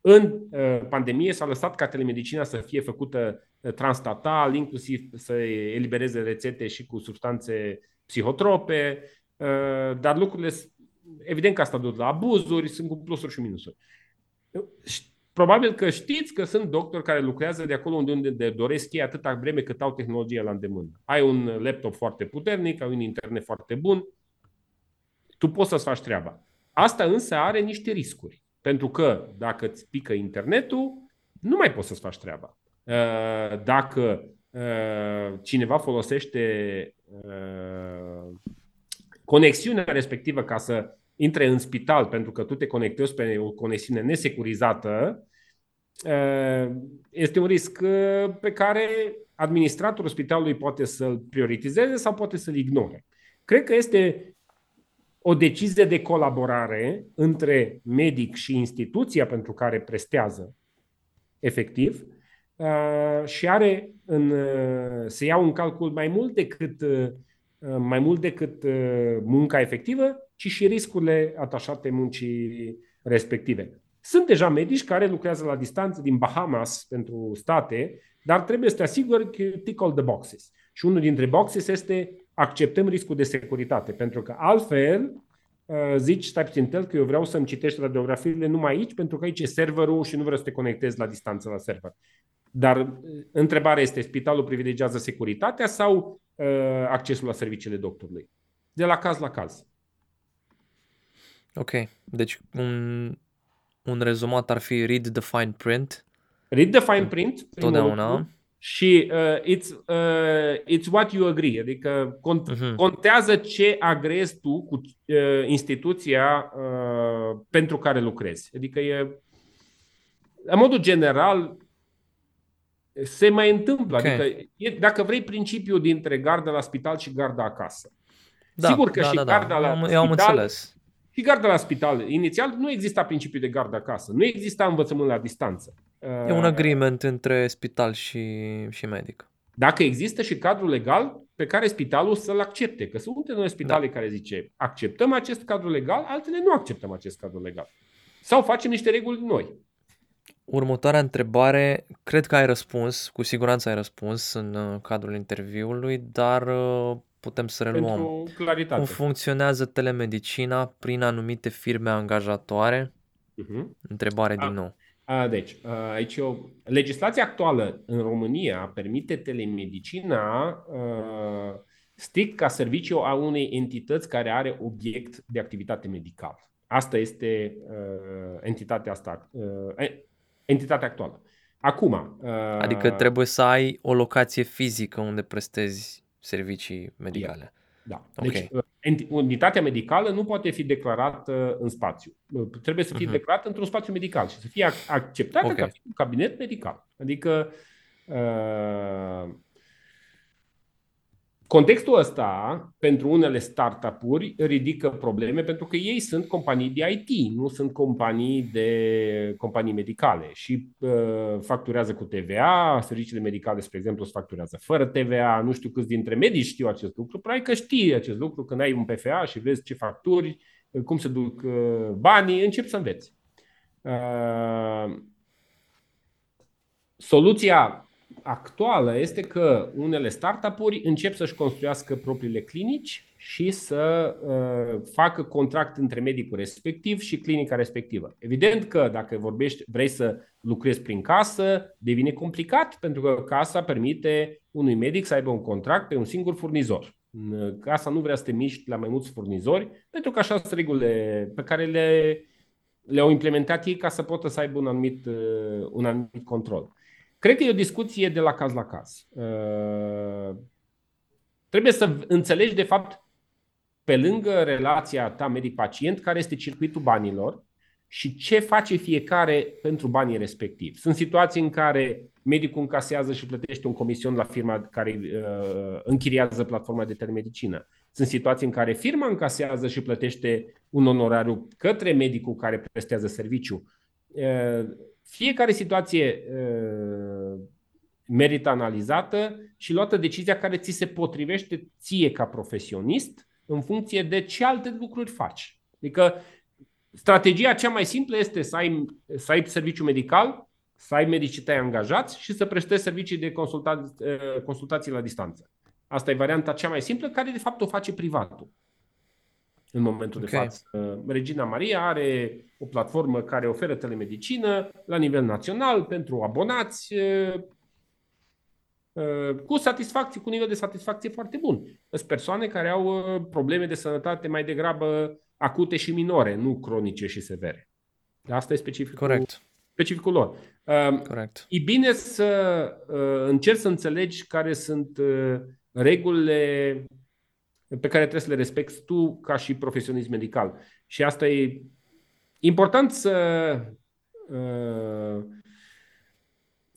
Speaker 2: În uh, pandemie s-a lăsat ca telemedicina să fie făcută uh, transstatal, inclusiv să elibereze rețete și cu substanțe psihotrope, uh, dar lucrurile, evident că asta duc la abuzuri, sunt cu plusuri și minusuri. Probabil că știți că sunt doctori care lucrează de acolo unde, unde doresc ei atâta vreme cât au tehnologia la îndemână. Ai un laptop foarte puternic, ai un internet foarte bun, tu poți să-ți faci treaba. Asta însă are niște riscuri. Pentru că dacă îți pică internetul, nu mai poți să-ți faci treaba. Uh, dacă uh, cineva folosește uh, conexiunea respectivă ca să intre în spital pentru că tu te conectezi pe o conexiune nesecurizată, uh, este un risc uh, pe care administratorul spitalului poate să-l prioritizeze sau poate să-l ignore. Cred că este o decizie de colaborare între medic și instituția pentru care prestează efectiv uh, și are în, se iau în calcul mai mult decât mai mult decât munca efectivă, ci și riscurile atașate muncii respective. Sunt deja medici care lucrează la distanță din Bahamas pentru state, dar trebuie să te asiguri că tick all the boxes. Și unul dintre boxes este acceptăm riscul de securitate, pentru că altfel uh, zici, stai puțin tel, că eu vreau să-mi citești radiografiile numai aici, pentru că aici e serverul și nu vreau să te conectezi la distanță la server. Dar uh, întrebarea este, spitalul privilegiază securitatea sau uh, accesul la serviciile doctorului? De la caz la caz.
Speaker 1: Ok, deci un, un rezumat ar fi read the fine print.
Speaker 2: Read the fine print.
Speaker 1: Totdeauna.
Speaker 2: Și uh, it's, uh, it's what you agree, adică cont, uh-huh. contează ce agrezi tu cu uh, instituția uh, pentru care lucrezi. Adică e, în modul general, se mai întâmplă. Okay. Adică, e, dacă vrei principiul dintre garda la spital și garda acasă. Da, Sigur că da, și da, da. garda la eu spital... Eu am înțeles și garda la spital. Inițial nu exista principiul de gardă acasă, nu exista învățământ la distanță.
Speaker 1: E un agreement între spital și, și medic.
Speaker 2: Dacă există și cadru legal pe care spitalul să-l accepte. Că sunt unele spitale da. care zice acceptăm acest cadru legal, altele nu acceptăm acest cadru legal. Sau facem niște reguli noi.
Speaker 1: Următoarea întrebare, cred că ai răspuns, cu siguranță ai răspuns în uh, cadrul interviului, dar uh, putem să reluăm.
Speaker 2: Pentru claritate.
Speaker 1: Cum funcționează telemedicina prin anumite firme angajatoare? Uh-huh. Întrebare A, din nou.
Speaker 2: A, deci, aici o... legislația actuală în România permite telemedicina uh, strict ca serviciu a unei entități care are obiect de activitate medicală. Asta este uh, entitatea asta, uh, entitatea actuală. Acum. Uh,
Speaker 1: adică trebuie să ai o locație fizică unde prestezi servicii medicale.
Speaker 2: Da. Okay. Deci, unitatea medicală nu poate fi declarată în spațiu. Trebuie să fie uh-huh. declarată într-un spațiu medical și să fie acceptată okay. ca un cabinet medical. Adică uh, Contextul ăsta, pentru unele startup-uri, ridică probleme pentru că ei sunt companii de IT, nu sunt companii de companii medicale și uh, facturează cu TVA, serviciile medicale, spre exemplu, se facturează fără TVA, nu știu câți dintre medici știu acest lucru, probabil că știi acest lucru când ai un PFA și vezi ce facturi, cum se duc uh, banii, începi să înveți. Uh, soluția actuală este că unele startup-uri încep să-și construiască propriile clinici și să uh, facă contract între medicul respectiv și clinica respectivă. Evident că dacă vorbești, vrei să lucrezi prin casă, devine complicat pentru că casa permite unui medic să aibă un contract pe un singur furnizor. Casa nu vrea să te miști la mai mulți furnizori pentru că așa sunt regulile pe care le, le-au implementat ei ca să poată să aibă un anumit, uh, un anumit control. Cred că e o discuție de la caz la caz. Uh, trebuie să înțelegi, de fapt, pe lângă relația ta medic-pacient, care este circuitul banilor și ce face fiecare pentru banii respectivi. Sunt situații în care medicul încasează și plătește un comision la firma care uh, închiriază platforma de telemedicină. Sunt situații în care firma încasează și plătește un onorariu către medicul care prestează serviciu. Uh, fiecare situație uh, merită analizată și luată decizia care ți se potrivește ție ca profesionist în funcție de ce alte lucruri faci. Adică strategia cea mai simplă este să ai, să ai serviciu medical, să ai medicii tăi angajați și să prestezi servicii de consulta, uh, consultații la distanță. Asta e varianta cea mai simplă, care de fapt o face privatul în momentul okay. de față. Regina Maria are o platformă care oferă telemedicină la nivel național pentru abonați cu satisfacție, cu nivel de satisfacție foarte bun. Sunt persoane care au probleme de sănătate mai degrabă acute și minore, nu cronice și severe. Asta e specificul,
Speaker 1: Corect.
Speaker 2: specificul lor.
Speaker 1: Corect.
Speaker 2: E bine să încerci să înțelegi care sunt regulile pe care trebuie să le respecti tu ca și profesionist medical. Și asta e important să uh,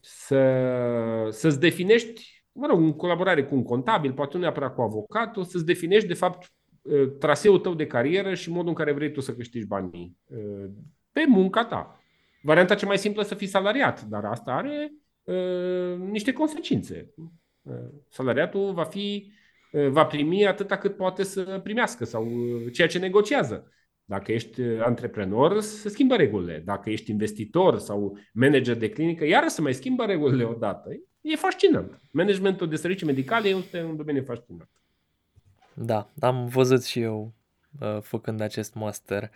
Speaker 2: să, să-ți definești, mă rog, în colaborare cu un contabil, poate nu neapărat cu avocatul, să-ți definești, de fapt, uh, traseul tău de carieră și modul în care vrei tu să câștigi banii uh, pe munca ta. Varianta cea mai simplă să fii salariat, dar asta are uh, niște consecințe. Uh, salariatul va fi Eh, va primi atâta cât poate să primească sau eh, ceea ce negociază. Dacă ești eh, antreprenor, se schimbă regulile. Dacă ești investitor sau manager de clinică, iară se mai schimbă regulile odată. E fascinant. Managementul de servicii medicale este un domeniu fascinant.
Speaker 1: Da, am văzut și eu uh, făcând acest master.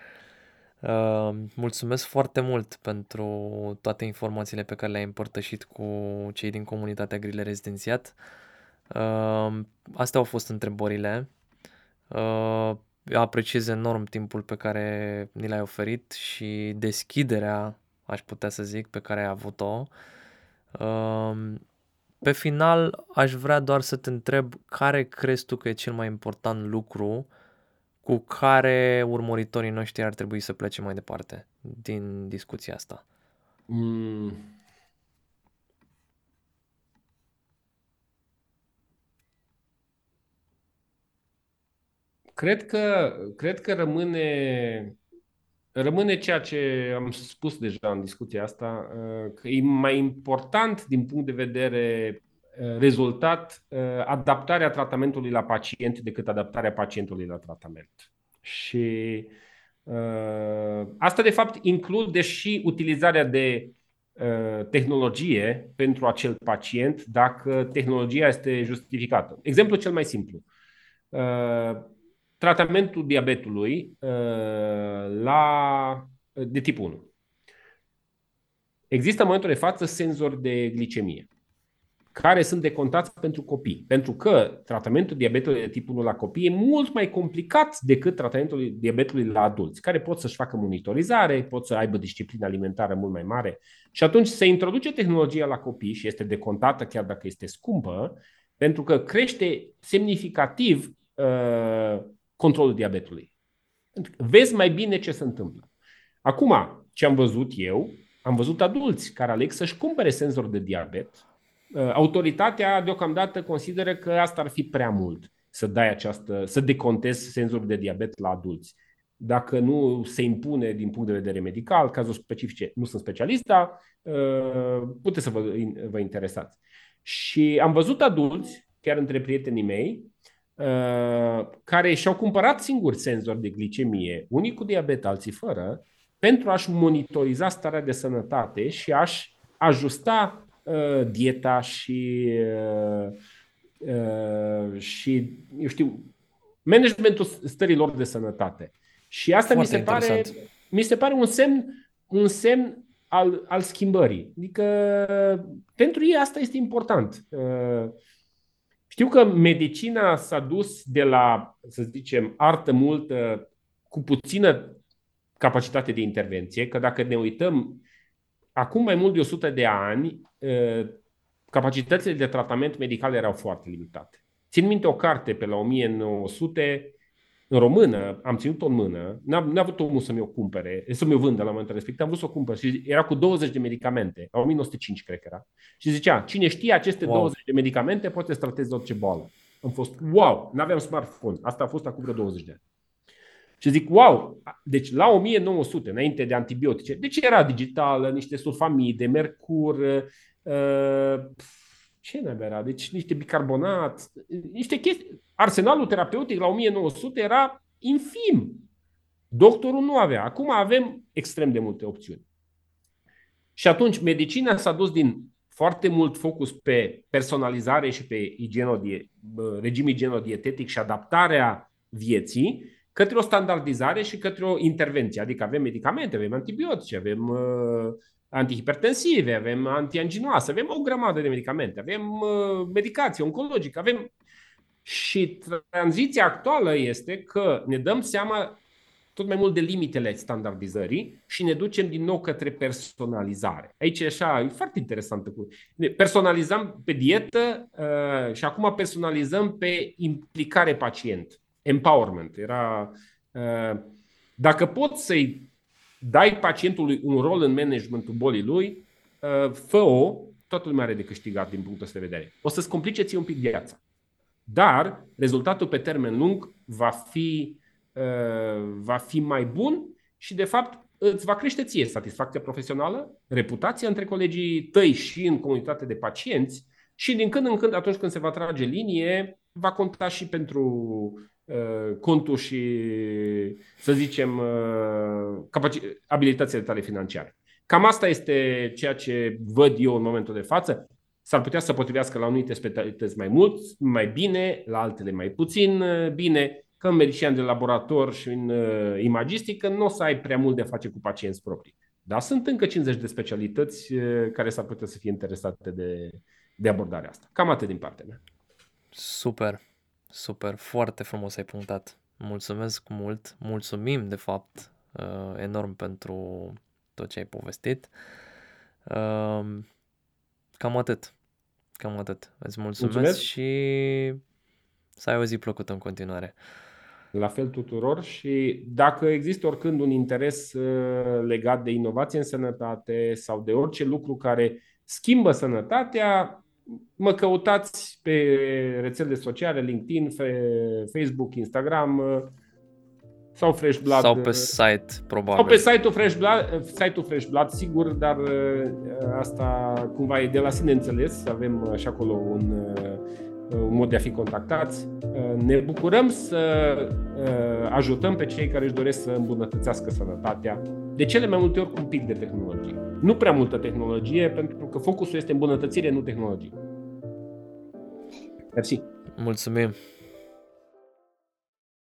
Speaker 1: Uh, mulțumesc foarte mult pentru toate informațiile pe care le-ai împărtășit cu cei din comunitatea Grile Rezidențiat. Uh, Uh, astea au fost întrebările. Uh, apreciez enorm timpul pe care ni l-ai oferit și deschiderea, aș putea să zic, pe care ai avut-o. Uh, pe final, aș vrea doar să te întreb care crezi tu că e cel mai important lucru cu care urmăritorii noștri ar trebui să plece mai departe din discuția asta? Mm.
Speaker 2: Cred că, cred că rămâne, rămâne ceea ce am spus deja în discuția asta, uh, că e mai important din punct de vedere uh, rezultat uh, adaptarea tratamentului la pacient decât adaptarea pacientului la tratament. Și asta de fapt include și utilizarea de tehnologie pentru acel pacient dacă tehnologia este justificată. Exemplu cel mai simplu tratamentul diabetului uh, la, de tip 1. Există în momentul de față senzori de glicemie care sunt decontați pentru copii. Pentru că tratamentul diabetului de tip 1 la copii e mult mai complicat decât tratamentul diabetului la adulți, care pot să-și facă monitorizare, pot să aibă disciplină alimentară mult mai mare. Și atunci se introduce tehnologia la copii și este decontată chiar dacă este scumpă, pentru că crește semnificativ uh, controlul diabetului. Vezi mai bine ce se întâmplă. Acum, ce am văzut eu, am văzut adulți care aleg să-și cumpere senzor de diabet. Uh, autoritatea deocamdată consideră că asta ar fi prea mult să dai această, să decontezi senzorul de diabet la adulți. Dacă nu se impune din punct de vedere medical, cazuri specifice, nu sunt specialist, dar uh, puteți să vă, vă interesați. Și am văzut adulți, chiar între prietenii mei, uh, care și-au cumpărat singuri senzori de glicemie, unii cu diabet, alții fără, pentru a-și monitoriza starea de sănătate și a-și ajusta uh, dieta și, uh, uh, și, eu știu, managementul stărilor de sănătate. Și asta mi se, pare, mi se pare un semn, un semn al, al schimbării. Adică pentru ei asta este important. Uh, știu că medicina s-a dus de la, să zicem, artă multă cu puțină capacitate de intervenție, că dacă ne uităm, acum mai mult de 100 de ani, capacitățile de tratament medical erau foarte limitate. Țin minte o carte pe la 1900 în română, am ținut-o în mână, n-a, n-a avut omul să mi-o cumpere, să mi-o vândă la momentul respectiv, am vrut să o cumpăr și era cu 20 de medicamente, la 1905 cred că era. Și zicea, cine știe aceste wow. 20 de medicamente poate să trateze orice boală. Am fost, wow, n-aveam smartphone, asta a fost acum vreo 20 de ani. Și zic, wow, deci la 1900, înainte de antibiotice, deci era digitală, niște sulfamide, mercur, uh, ce ne era? Deci niște bicarbonat, niște chestii. Arsenalul terapeutic la 1900 era infim. Doctorul nu avea. Acum avem extrem de multe opțiuni. Și atunci medicina s-a dus din foarte mult focus pe personalizare și pe igienodie, regim igienodietetic și adaptarea vieții către o standardizare și către o intervenție. Adică avem medicamente, avem antibiotice, avem uh, antihipertensive, avem antianginoase, avem o grămadă de medicamente, avem uh, medicație oncologică, avem... Și tranziția actuală este că ne dăm seama tot mai mult de limitele standardizării și ne ducem din nou către personalizare. Aici e așa, e foarte interesantă. Personalizăm pe dietă uh, și acum personalizăm pe implicare pacient empowerment. Era, uh, dacă poți să-i dai pacientului un rol în managementul bolii lui, uh, fă-o, toată lumea are de câștigat din punctul ăsta de vedere. O să-ți complice ție un pic viața. Dar rezultatul pe termen lung va fi, uh, va fi mai bun și, de fapt, îți va crește ție satisfacția profesională, reputația între colegii tăi și în comunitate de pacienți și din când în când, atunci când se va trage linie, va conta și pentru Uh, contul și, să zicem, uh, abilitățile tale financiare. Cam asta este ceea ce văd eu în momentul de față. S-ar putea să potrivească la anumite specialități mai mult, mai bine, la altele mai puțin uh, bine, că în medicină de laborator și în imagistică nu o să ai prea mult de face cu pacienți proprii. Dar sunt încă 50 de specialități care s-ar putea să fie interesate de, de abordarea asta. Cam atât din partea mea.
Speaker 1: Super. Super, foarte frumos ai punctat. Mulțumesc mult, mulțumim de fapt uh, enorm pentru tot ce ai povestit. Uh, cam atât. Cam atât. Îți mulțumesc, mulțumesc și să ai o zi plăcută în continuare.
Speaker 2: La fel tuturor și dacă există oricând un interes uh, legat de inovație în sănătate sau de orice lucru care schimbă sănătatea, mă căutați pe rețelele sociale, LinkedIn, Facebook, Instagram uh, sau Fresh Blood.
Speaker 1: Sau pe site, probabil.
Speaker 2: Sau pe site-ul Fresh Blood, site-ul Fresh Blood sigur, dar uh, asta cumva e de la sine înțeles. Avem uh, și acolo un, un mod de a fi contactați. Ne bucurăm să ajutăm pe cei care își doresc să îmbunătățească sănătatea, de cele mai multe ori cu un pic de tehnologie. Nu prea multă tehnologie, pentru că focusul este îmbunătățire, nu tehnologie. Mersi.
Speaker 1: Mulțumim.